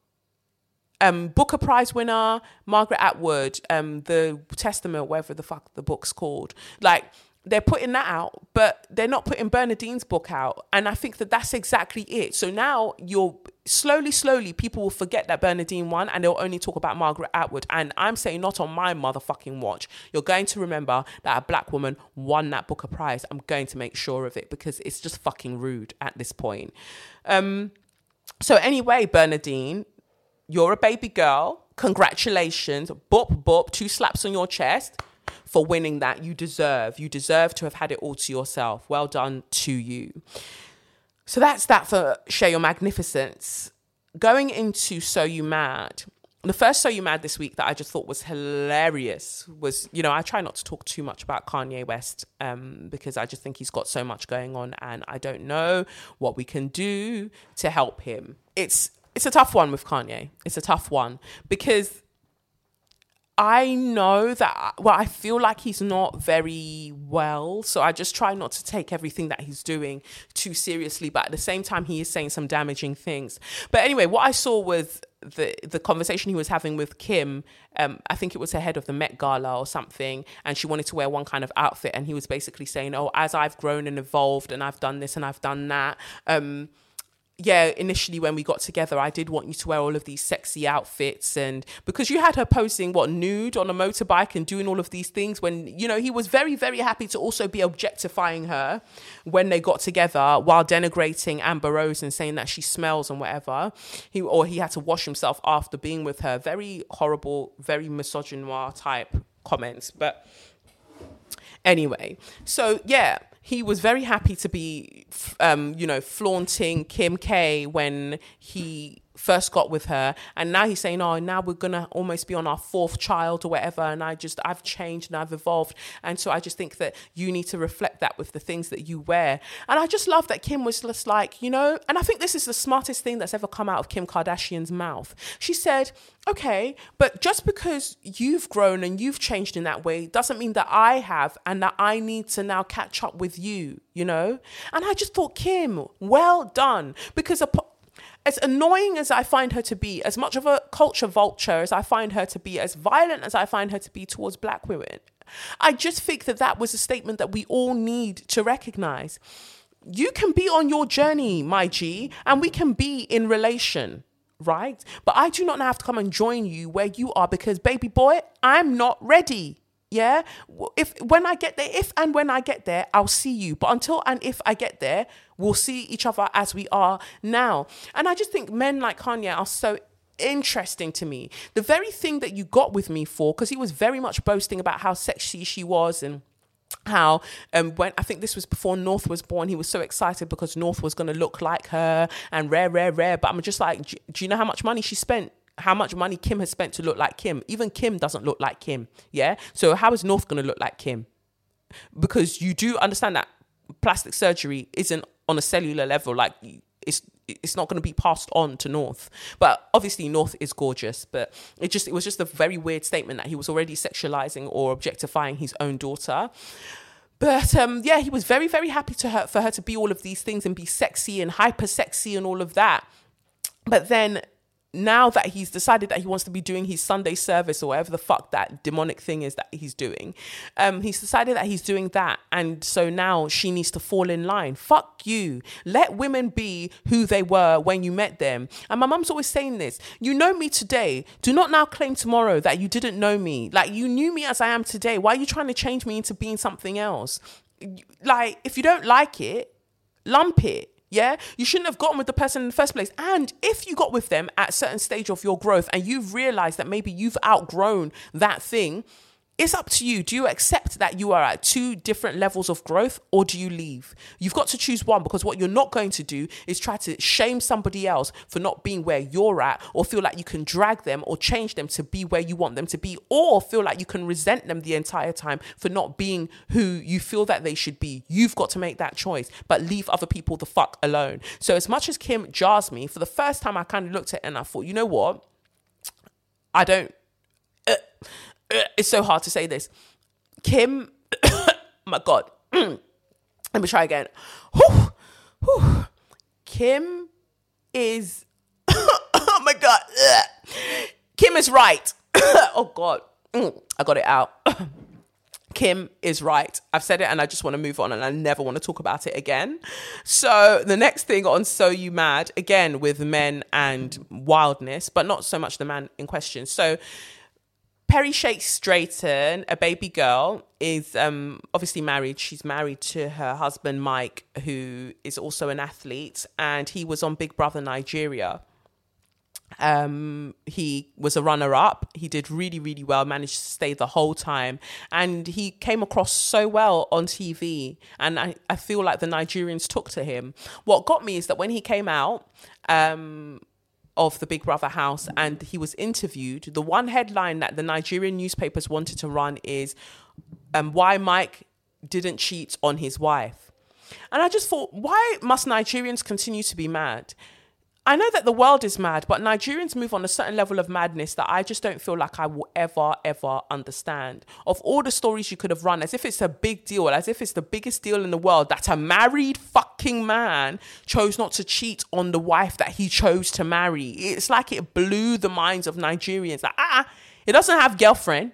Speaker 2: um, Booker Prize winner Margaret Atwood, um, the Testament, whatever the fuck the book's called. Like they're putting that out, but they're not putting Bernardine's book out. And I think that that's exactly it. So now you're slowly, slowly, people will forget that Bernardine won and they'll only talk about Margaret Atwood. And I'm saying, not on my motherfucking watch. You're going to remember that a black woman won that Booker Prize. I'm going to make sure of it because it's just fucking rude at this point. Um, so, anyway, Bernardine, you're a baby girl. Congratulations. Bop, bop, two slaps on your chest for winning that. You deserve. You deserve to have had it all to yourself. Well done to you. So that's that for Share Your Magnificence. Going into So You Mad, the first So You Mad this week that I just thought was hilarious was, you know, I try not to talk too much about Kanye West um, because I just think he's got so much going on and I don't know what we can do to help him. It's it's a tough one with Kanye. It's a tough one because I know that, well, I feel like he's not very well. So I just try not to take everything that he's doing too seriously. But at the same time, he is saying some damaging things. But anyway, what I saw was the the conversation he was having with Kim. Um, I think it was ahead of the Met Gala or something, and she wanted to wear one kind of outfit, and he was basically saying, "Oh, as I've grown and evolved, and I've done this and I've done that." Um, yeah, initially when we got together, I did want you to wear all of these sexy outfits. And because you had her posing what nude on a motorbike and doing all of these things, when, you know, he was very, very happy to also be objectifying her when they got together while denigrating Amber Rose and saying that she smells and whatever. He, or he had to wash himself after being with her. Very horrible, very misogynoir type comments. But anyway, so yeah he was very happy to be, um, you know, flaunting Kim K when he first got with her and now he's saying oh now we're gonna almost be on our fourth child or whatever and i just i've changed and i've evolved. And so i just think that you need to reflect that with the things that you wear. And i just love that kim was just like you know and i think this is the smartest thing that's ever come out of kim kardashian's mouth. She said okay but just because you've grown and you've changed in that way doesn't mean that i have and that i need to now catch up with you you know? And i just thought kim well done. Because a as annoying as I find her to be, as much of a culture vulture as I find her to be, as violent as I find her to be towards black women, I just think that that was a statement that we all need to recognize. You can be on your journey, my G, and we can be in relation, right? But I do not have to come and join you where you are because, baby boy, I'm not ready Yeah. If when I get there, if and when I get there, I'll see you. But until and if I get there, we'll see each other as we are now. And I just think men like Kanye are so interesting to me. The very thing that you got with me for, because he was very much boasting about how sexy she was and how um when I think this was before North was born, he was so excited because North was going to look like her and rare, rare, rare. But I'm just like, do, do you know how much money she spent? How much money Kim has spent to look like Kim? Even Kim doesn't look like Kim. Yeah. So how is North going to look like Kim? Because you do understand that plastic surgery isn't on a cellular level. Like it's it's not going to be passed on to North. But obviously North is gorgeous, but it just it was just a very weird statement that he was already sexualizing or objectifying his own daughter. But um, yeah, he was very very happy to her for her to be all of these things and be sexy and hyper sexy and all of that. But then now that he's decided that he wants to be doing his Sunday service or whatever the fuck that demonic thing is that he's doing, um, he's decided that he's doing that. And so now she needs to fall in line. Fuck you. Let women be who they were when you met them. And my mum's always saying this you know me today. Do not now claim tomorrow that you didn't know me. Like you knew me as I am today. Why are you trying to change me into being something else? Like, if you don't like it, lump it yeah, you shouldn't have gotten with the person in the first place. And if you got with them at a certain stage of your growth and you've realized that maybe you've outgrown that thing, it's up to you. Do you accept that you are at two different levels of growth or do you leave? You've got to choose one because what you're not going to do is try to shame somebody else for not being where you're at or feel like you can drag them or change them to be where you want them to be or feel like you can resent them the entire time for not being who you feel that they should be. You've got to make that choice, but leave other people the fuck alone. So, as much as Kim jars me, for the first time I kind of looked at it and I thought, you know what? I don't. Uh, Uh, it's so hard to say this. Kim, my God. Let me try again. Kim is, oh my God. Kim is right. oh God. Mm, I got it out. Kim is right. I've said it and I just want to move on and I never want to talk about it again. So, the next thing on So You Mad, again with men and wildness, but not so much the man in question. So, Perri Shakes Drayton, a baby girl, is um, obviously married. She's married to her husband, Mike, who is also an athlete, and he was on Big Brother Nigeria. Um, he was a runner up. He did really, really well, managed to stay the whole time. And he came across so well on TV. And I, I feel like the Nigerians took to him. What got me is that when he came out, um, of the Big Brother house and he was interviewed, the one headline that the Nigerian newspapers wanted to run is um, why Mike didn't cheat on his wife. And I just thought, why must Nigerians continue to be mad? I know that the world is mad, but Nigerians move on a certain level of madness that I just don't feel like I will ever, ever understand. Of all the stories you could have run, as if it's a big deal, as if it's the biggest deal in the world that a married fucking man chose not to cheat on the wife that he chose to marry. It's like it blew the minds of Nigerians. Like, ah, he doesn't have girlfriend.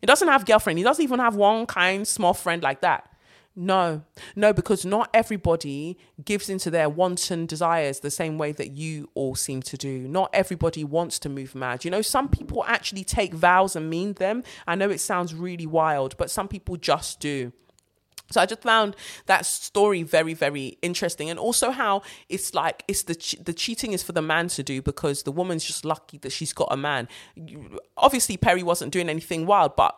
Speaker 2: He doesn't have girlfriend. He doesn't even have one kind, small friend like that. No, no, because not everybody gives into their wanton desires the same way that you all seem to do. Not everybody wants to move mad. You know, some people actually take vows and mean them. I know it sounds really wild, but some people just do. So I just found that story very, very interesting, and also how it's like it's the the cheating is for the man to do because the woman's just lucky that she's got a man. Obviously, Perri wasn't doing anything wild, but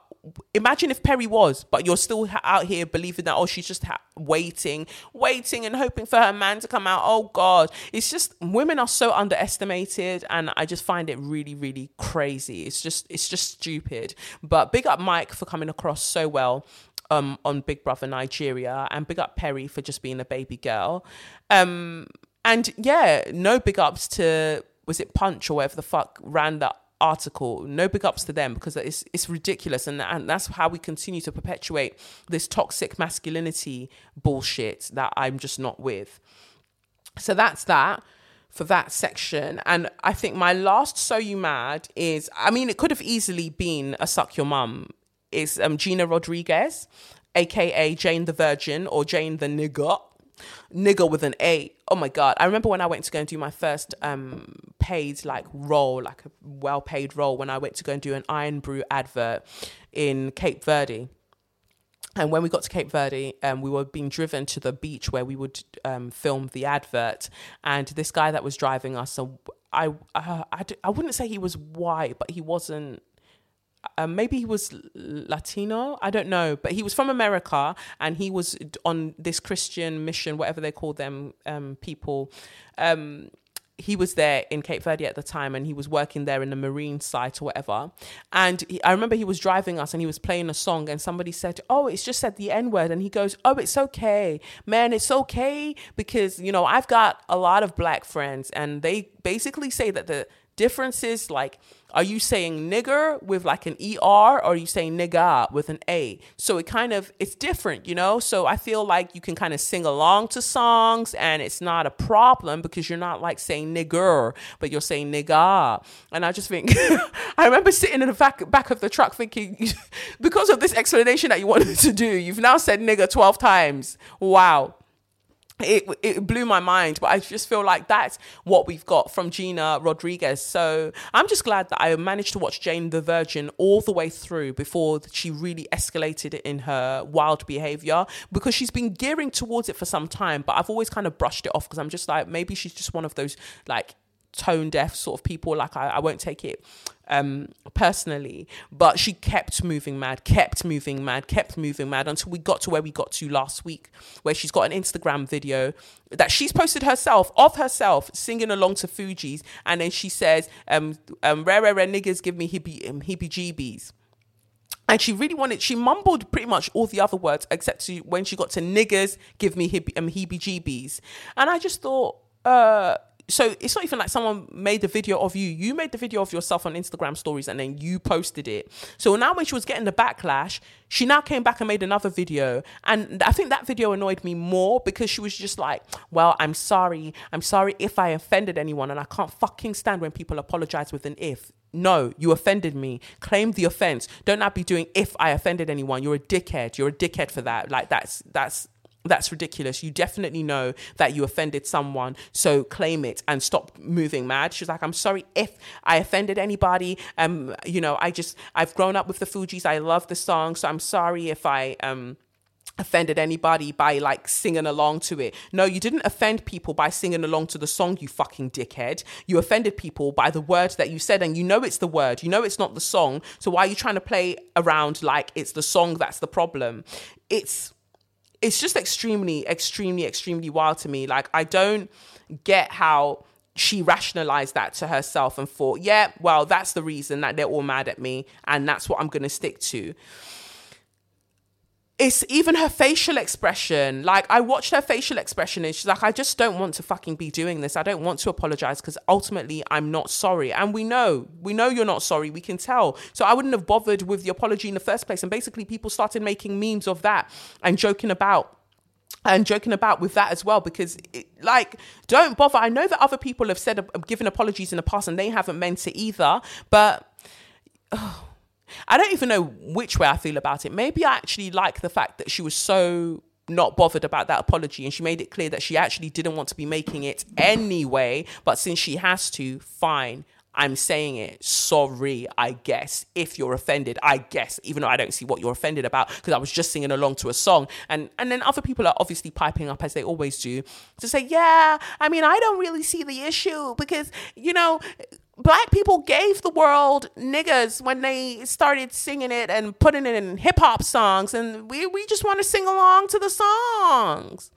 Speaker 2: imagine if Perri was, but you're still out here believing that, oh, she's just ha- waiting, waiting and hoping for her man to come out. Oh, God. It's just, women are so underestimated. And I just find it really, really crazy. It's just, it's just stupid. But big up Mike for coming across so well. Um, on Big Brother Nigeria, and big up Perri for just being a baby girl. Um, and yeah, no big ups to was it Punch or whatever the fuck ran that article. No big ups to them because it's it's ridiculous, and and that's how we continue to perpetuate this toxic masculinity bullshit that I'm just not with. So that's that for that section. And I think my last So You Mad is, I mean, it could have easily been a Suck Your Mum. Is um, Gina Rodriguez, aka Jane the Virgin or Jane the Nigger. Nigger with an A. Oh my god! I remember when I went to go and do my first um paid like role, like a well paid role, when I went to go and do an Irn-Bru advert in Cape Verde. And when we got to Cape Verde, um, we were being driven to the beach where we would um, film the advert. And this guy that was driving us, so I, uh, I, I wouldn't say he was white, but he wasn't um, maybe he was Latino. I don't know, but he was from America and he was on this Christian mission, whatever they call them, um, people. Um, he was there in Cape Verde at the time and he was working there in the marine site or whatever. And he, I remember he was driving us and he was playing a song and somebody said, Oh, it's just said the N word. And he goes, Oh, it's okay. Man, it's okay because, you know, I've got a lot of black friends and they basically say that the difference is like, are you saying nigger with like an ER or are you saying nigga with an A? So it kind of, it's different, you know? So I feel like you can kind of sing along to songs and it's not a problem because you're not like saying nigger, but you're saying nigga. And I just think, I remember sitting in the back, back of the truck thinking, because of this explanation that you wanted to do, you've now said nigger 12 times. Wow it it blew my mind but i just feel like that's what we've got from gina rodriguez. So i'm just glad that i managed to watch jane the virgin all the way through before she really escalated in her wild behavior because she's been gearing towards it for some time but i've always kind of brushed it off because i'm just like maybe she's just one of those like tone deaf sort of people like i, I won't take it um, personally, but she kept moving mad, kept moving mad, kept moving mad until we got to where we got to last week, where she's got an Instagram video that she's posted herself of herself singing along to Fugees, and then she says, um, um, "Rare, rare, rare niggas give me hippie, um, hippie jeebies." And she really wanted, she mumbled pretty much all the other words except to, when she got to niggers, give me hippie, um, heebie jeebies. And I just thought, uh, so it's not even like someone made the video of you. You made the video of yourself on Instagram stories and then you posted it. So now when she was getting the backlash, she now came back and made another video. And I think that video annoyed me more because she was just like, well, I'm sorry. I'm sorry if I offended anyone. And I can't fucking stand when people apologize with an if. No, you offended me. Claim the offense. Don't not be doing if I offended anyone. You're a dickhead. You're a dickhead for that. Like that's that's that's ridiculous. You definitely know that you offended someone, so claim it and stop moving mad. She's like, I'm sorry if I offended anybody. Um, you know, I just I've grown up with the Fugees. I love the song, so I'm sorry if I um offended anybody by like singing along to it. No, you didn't offend people by singing along to the song, you fucking dickhead. You offended people by the word that you said, and you know it's the word, you know it's not the song. So why are you trying to play around like it's the song that's the problem? It's it's just extremely, extremely, extremely wild to me. Like, I don't get how she rationalized that to herself and thought, yeah, well, that's the reason that they're all mad at me, and that's what I'm going to stick to it's even her facial expression. Like I watched her facial expression and she's like, I just don't want to fucking be doing this. I don't want to apologize because ultimately I'm not sorry. And we know, we know you're not sorry. We can tell. So I wouldn't have bothered with the apology in the first place. And basically people started making memes of that and joking about and joking about with that as well because it, like don't bother i know that other people have said uh, given apologies in the past and they haven't meant it either but oh, I don't even know which way I feel about it. Maybe I actually like the fact that she was so not bothered about that apology and she made it clear that she actually didn't want to be making it anyway. But since she has to, fine. I'm saying it. Sorry, I guess. If you're offended, I guess, even though I don't see what you're offended about, because I was just singing along to a song. And and then other people are obviously piping up as they always do to say, yeah, I mean, I don't really see the issue because, you know, black people gave the world niggas when they started singing it and putting it in hip hop songs, and we, we just want to sing along to the songs.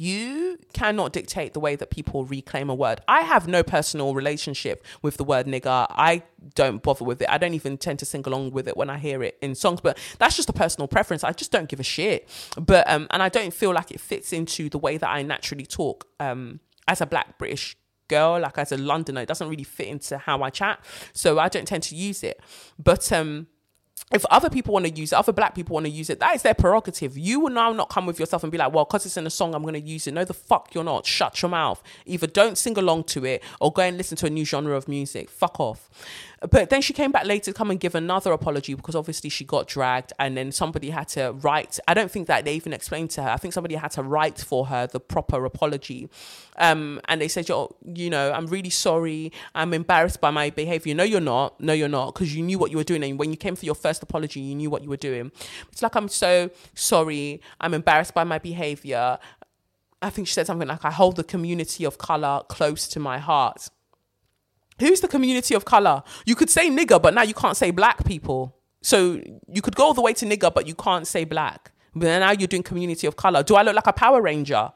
Speaker 2: You cannot dictate the way that people reclaim a word. I have no personal relationship with the word nigger. I don't bother with it. I don't even tend to sing along with it when I hear it in songs, but that's just a personal preference. I just don't give a shit. But um, and I don't feel like it fits into the way that I naturally talk um as a black British girl, like as a Londoner, it doesn't really fit into how I chat. So I don't tend to use it. But um if other people want to use it, other black people want to use it, that is their prerogative. You will now not come with yourself and be like, well, because it's in a song, I'm going to use it. No, the fuck you're not. Shut your mouth. Either don't sing along to it or go and listen to a new genre of music. Fuck off. But then she came back later to come and give another apology because obviously she got dragged and then somebody had to write. I don't think that they even explained to her. I think somebody had to write for her the proper apology. Um, and they said, Yo, you know, I'm really sorry. I'm embarrassed by my behavior. No, you're not. No, you're not. Because you knew what you were doing. And when you came for your first apology, you knew what you were doing. It's like, I'm so sorry. I'm embarrassed by my behavior. I think she said something like, I hold the community of color close to my heart. Who's the community of color? You could say nigger, but now you can't say black people. So you could go all the way to nigger, but you can't say black. But now you're doing community of color. Do I look like a Power Ranger?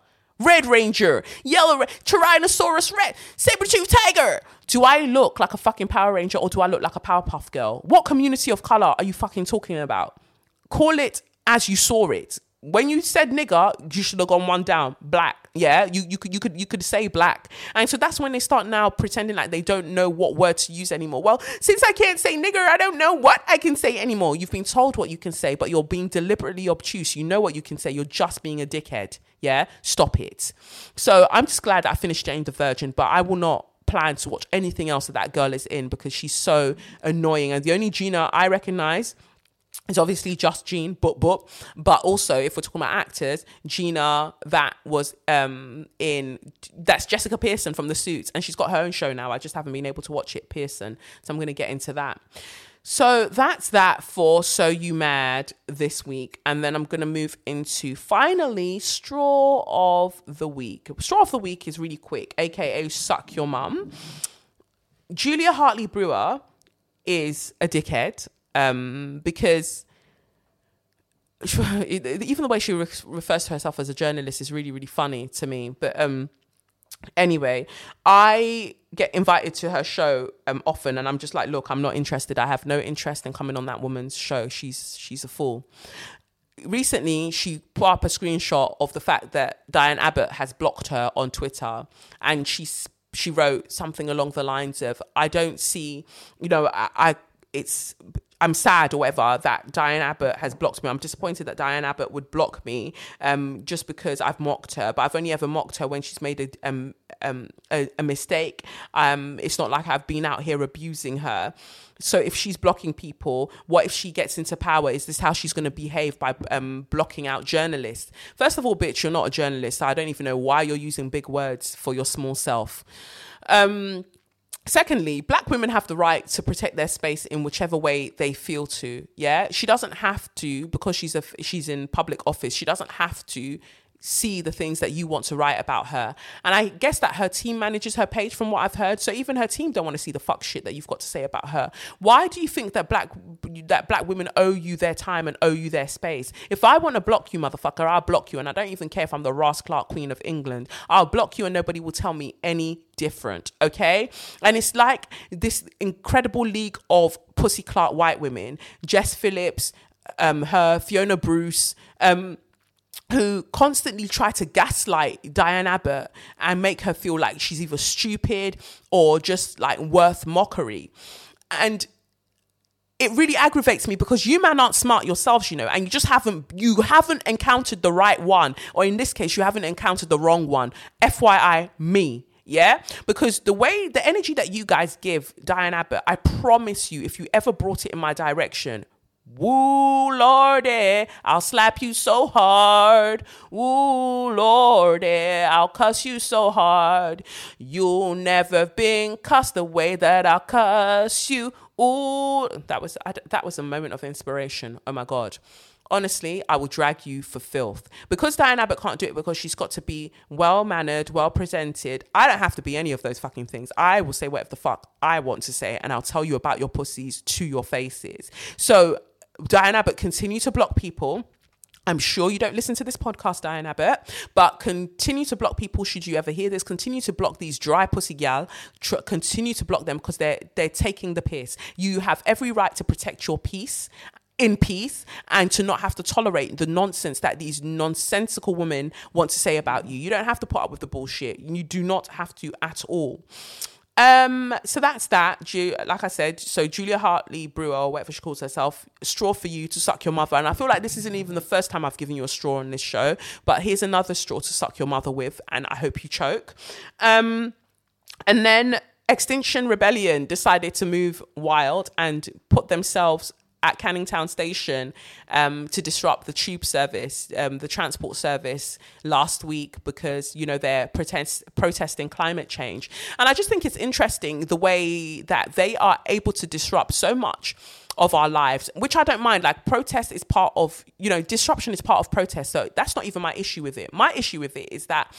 Speaker 2: Red Ranger, Yellow Ra- Tyrannosaurus Rex, Saber Tooth Tiger. Do I look like a fucking Power Ranger or do I look like a Powerpuff Girl? What community of color are you fucking talking about? Call it as you saw it when you said nigger, you should have gone one down. Black. Yeah. You you could you could you could say black. And so that's when they start now pretending like they don't know what word to use anymore. Well, since I can't say nigger, I don't know what I can say anymore. You've been told what you can say, but you're being deliberately obtuse. You know what you can say. You're just being a dickhead. Yeah. Stop it. So I'm just glad I finished Jane the Virgin, but I will not plan to watch anything else that that girl is in because she's so annoying. And the only Gina I recognize it's obviously just Jean, but but but also if we're talking about actors, Gina that was um in that's Jessica Pearson from The Suits, and she's got her own show now. I just haven't been able to watch it, Pearson, so I'm going to get into that. So that's that for So You Mad this week. And then I'm going to move into finally Straw of the Week. Straw of the Week is really quick, aka Suck Your Mum. Julia Hartley Brewer is a dickhead um, because even the way she re- refers to herself as a journalist is really really funny to me but um anyway i get invited to her show um often and i'm just like look i'm not interested. I have no interest in coming on that woman's show. She's she's a fool. Recently she put up a screenshot of the fact that diane abbott has blocked her on twitter and she she wrote something along the lines of i don't see you know i, I it's I'm sad or whatever that Diane Abbott has blocked me. I'm disappointed that Diane Abbott would block me um, just because I've mocked her. But I've only ever mocked her when she's made a um, um, a, a, mistake. Um, it's not like I've been out here abusing her. So if she's blocking people, what if she gets into power? Is this how she's going to behave by um, blocking out journalists? First of all, bitch, you're not a journalist. I don't even know why you're using big words for your small self. Um, Secondly, black women have the right to protect their space in whichever way they feel to. Yeah, she doesn't have to because she's a she's in public office. She doesn't have to see the things that you want to write about her. And I guess that her team manages her page from what I've heard. So even her team don't want to see the fuck shit that you've got to say about her. Why do you think that black that black women owe you their time and owe you their space? If I want to block you, motherfucker, I'll block you. And I don't even care if I'm the Ross Clark Queen of England. I'll block you and nobody will tell me any different. Okay. And it's like this incredible league of pussy Clark white women, Jess Phillips, um, her, Fiona Bruce, um, who constantly try to gaslight Diane Abbott and make her feel like she's either stupid or just like worth mockery. And it really aggravates me because you man aren't smart yourselves, you know, and you just haven't you haven't encountered the right one, or in this case, you haven't encountered the wrong one. FYI, me. Yeah, because the way the energy that you guys give Diane Abbott, I promise you, if you ever brought it in my direction, Woo, Lordy, eh, I'll slap you so hard. Woo, Lordy, eh, I'll cuss you so hard. You'll never been cussed the way that I'll cuss you. Ooh, that was that was a moment of inspiration. Oh my god. Honestly, I will drag you for filth. Because Diane Abbott can't do it because she's got to be well mannered, well presented. I don't have to be any of those fucking things. I will say whatever the fuck I want to say and I'll tell you about your pussies to your faces. So Diane Abbott continue to block people. I'm sure you don't listen to this podcast, Diane Abbott, but continue to block people should you ever hear this. Continue to block these dry pussy gal. Tr- continue to block them because they're they're taking the piss. You have every right to protect your peace in peace and to not have to tolerate the nonsense that these nonsensical women want to say about you. You don't have to put up with the bullshit. You do not have to at all. Um, so that's that. Like I said, so Julia Hartley Brewer, or whatever she calls herself, straw for you to suck your mother. And I feel like this isn't even the first time I've given you a straw on this show, but here's another straw to suck your mother with, and I hope you choke. Um, and then Extinction Rebellion decided to move wild and put themselves at Canning Town Station um, to disrupt the tube service, um, the transport service last week because you know they're protest protesting climate change, and I just think it's interesting the way that they are able to disrupt so much of our lives, which I don't mind. Like protest is part of you know disruption is part of protest, so that's not even my issue with it. My issue with it is that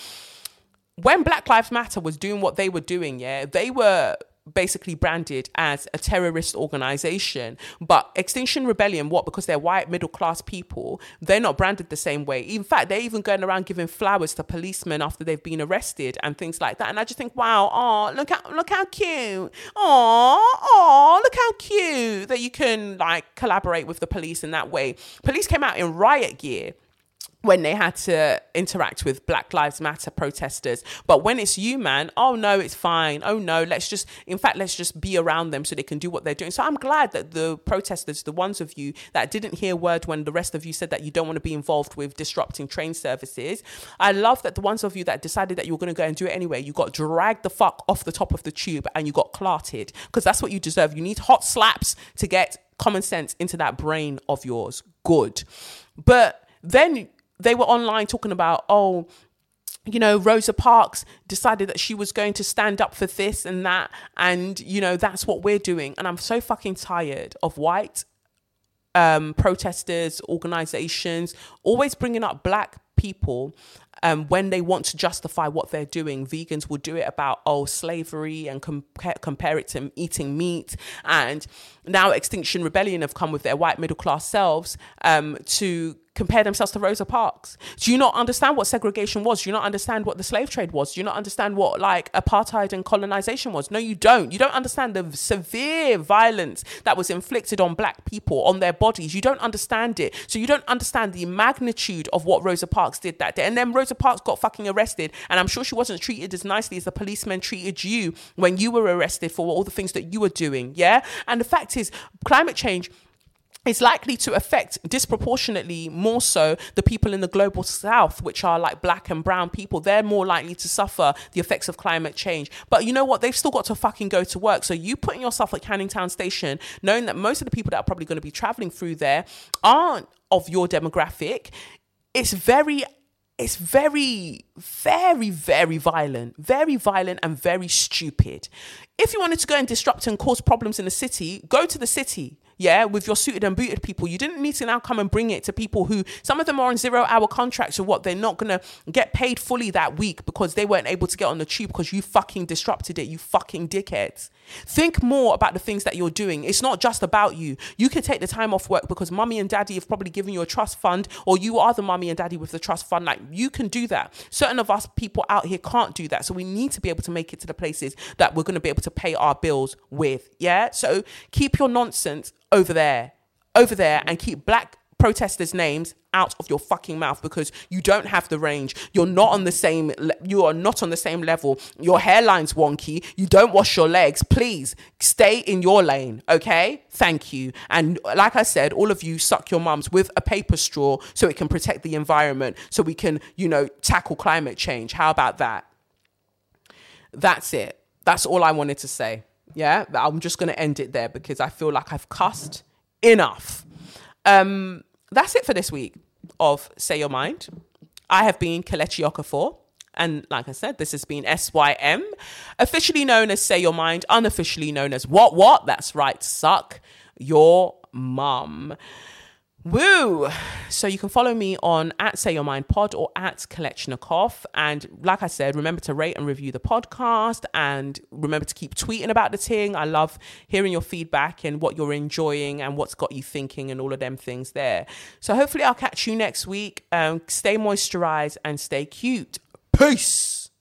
Speaker 2: when Black Lives Matter was doing what they were doing, yeah, they were basically branded as a terrorist organization. But Extinction Rebellion, what? Because they're white middle class people, they're not branded the same way. In fact, they're even going around giving flowers to policemen after they've been arrested and things like that. And I just think, wow, oh, look how look how cute. Oh, oh, look how cute that you can like collaborate with the police in that way. Police came out in riot gear when they had to interact with Black Lives Matter protesters. But when it's you, man, oh no, it's fine. Oh no, let's just, in fact, let's just be around them so they can do what they're doing. So I'm glad that the protesters, the ones of you that didn't hear word when the rest of you said that you don't want to be involved with disrupting train services, I love that the ones of you that decided that you were going to go and do it anyway, you got dragged the fuck off the top of the tube and you got clarted because that's what you deserve. You need hot slaps to get common sense into that brain of yours. Good. But then they were online talking about, oh, you know, Rosa Parks decided that she was going to stand up for this and that. And, you know, that's what we're doing. And I'm so fucking tired of white um, protesters, organizations always bringing up black people um, when they want to justify what they're doing. Vegans will do it about, oh, slavery and compare, compare it to eating meat. And now Extinction Rebellion have come with their white middle class selves um, to compare themselves to Rosa Parks? Do you not understand what segregation was? Do you not understand what the slave trade was? Do you not understand what like apartheid and colonization was? No, you don't. You don't understand the severe violence that was inflicted on black people, on their bodies. You don't understand it. So you don't understand the magnitude of what Rosa Parks did that day. And then Rosa Parks got fucking arrested. And I'm sure she wasn't treated as nicely as the policemen treated you when you were arrested for all the things that you were doing. Yeah. And the fact is, climate change is likely to affect disproportionately more so the people in the global south, which are like black and brown people. They're more likely to suffer the effects of climate change. But you know what? They've still got to fucking go to work. So you putting yourself at Canning Town Station, knowing that most of the people that are probably going to be traveling through there aren't of your demographic, it's very it's very, very, very violent, very violent and very stupid. If you wanted to go and disrupt and cause problems in the city, go to the city yeah, with your suited and booted people. You didn't need to now come and bring it to people who some of them are on zero hour contracts or what they're not gonna get paid fully that week because they weren't able to get on the tube because you fucking disrupted it, you fucking dickheads. Think more about the things that you're doing. It's not just about you. You could take the time off work because mummy and daddy have probably given you a trust fund, or you are the mummy and daddy with the trust fund. Like you can do that. Certain of us people out here can't do that. So we need to be able to make it to the places that we're gonna be able to pay our bills with. Yeah. So keep your nonsense over there, over there, and keep black protesters' names out of your fucking mouth because you don't have the range. You're not on the same. You are not on the same level. Your hairline's wonky. You don't wash your legs. Please stay in your lane. Okay. Thank you. And like I said, all of you suck your mums with a paper straw so it can protect the environment. So we can, you know, tackle climate change. How about that? That's it. That's all I wanted to say. Yeah, I'm just going to end it there because I feel like I've cussed enough. Um, that's it for this week of Say Your Mind. I have been Kelechi Okafor. And like I said, this has been SYM, officially known as Say Your Mind, unofficially known as What What? That's right, suck your mum. Woo! So you can follow me on at Say Your Mind Pod or at Kelechnekoff. And like I said, remember to rate and review the podcast and remember to keep tweeting about the thing. I love hearing your feedback and what you're enjoying and what's got you thinking and all of them things there. So hopefully I'll catch you next week. Um, stay moisturized and stay cute. Peace!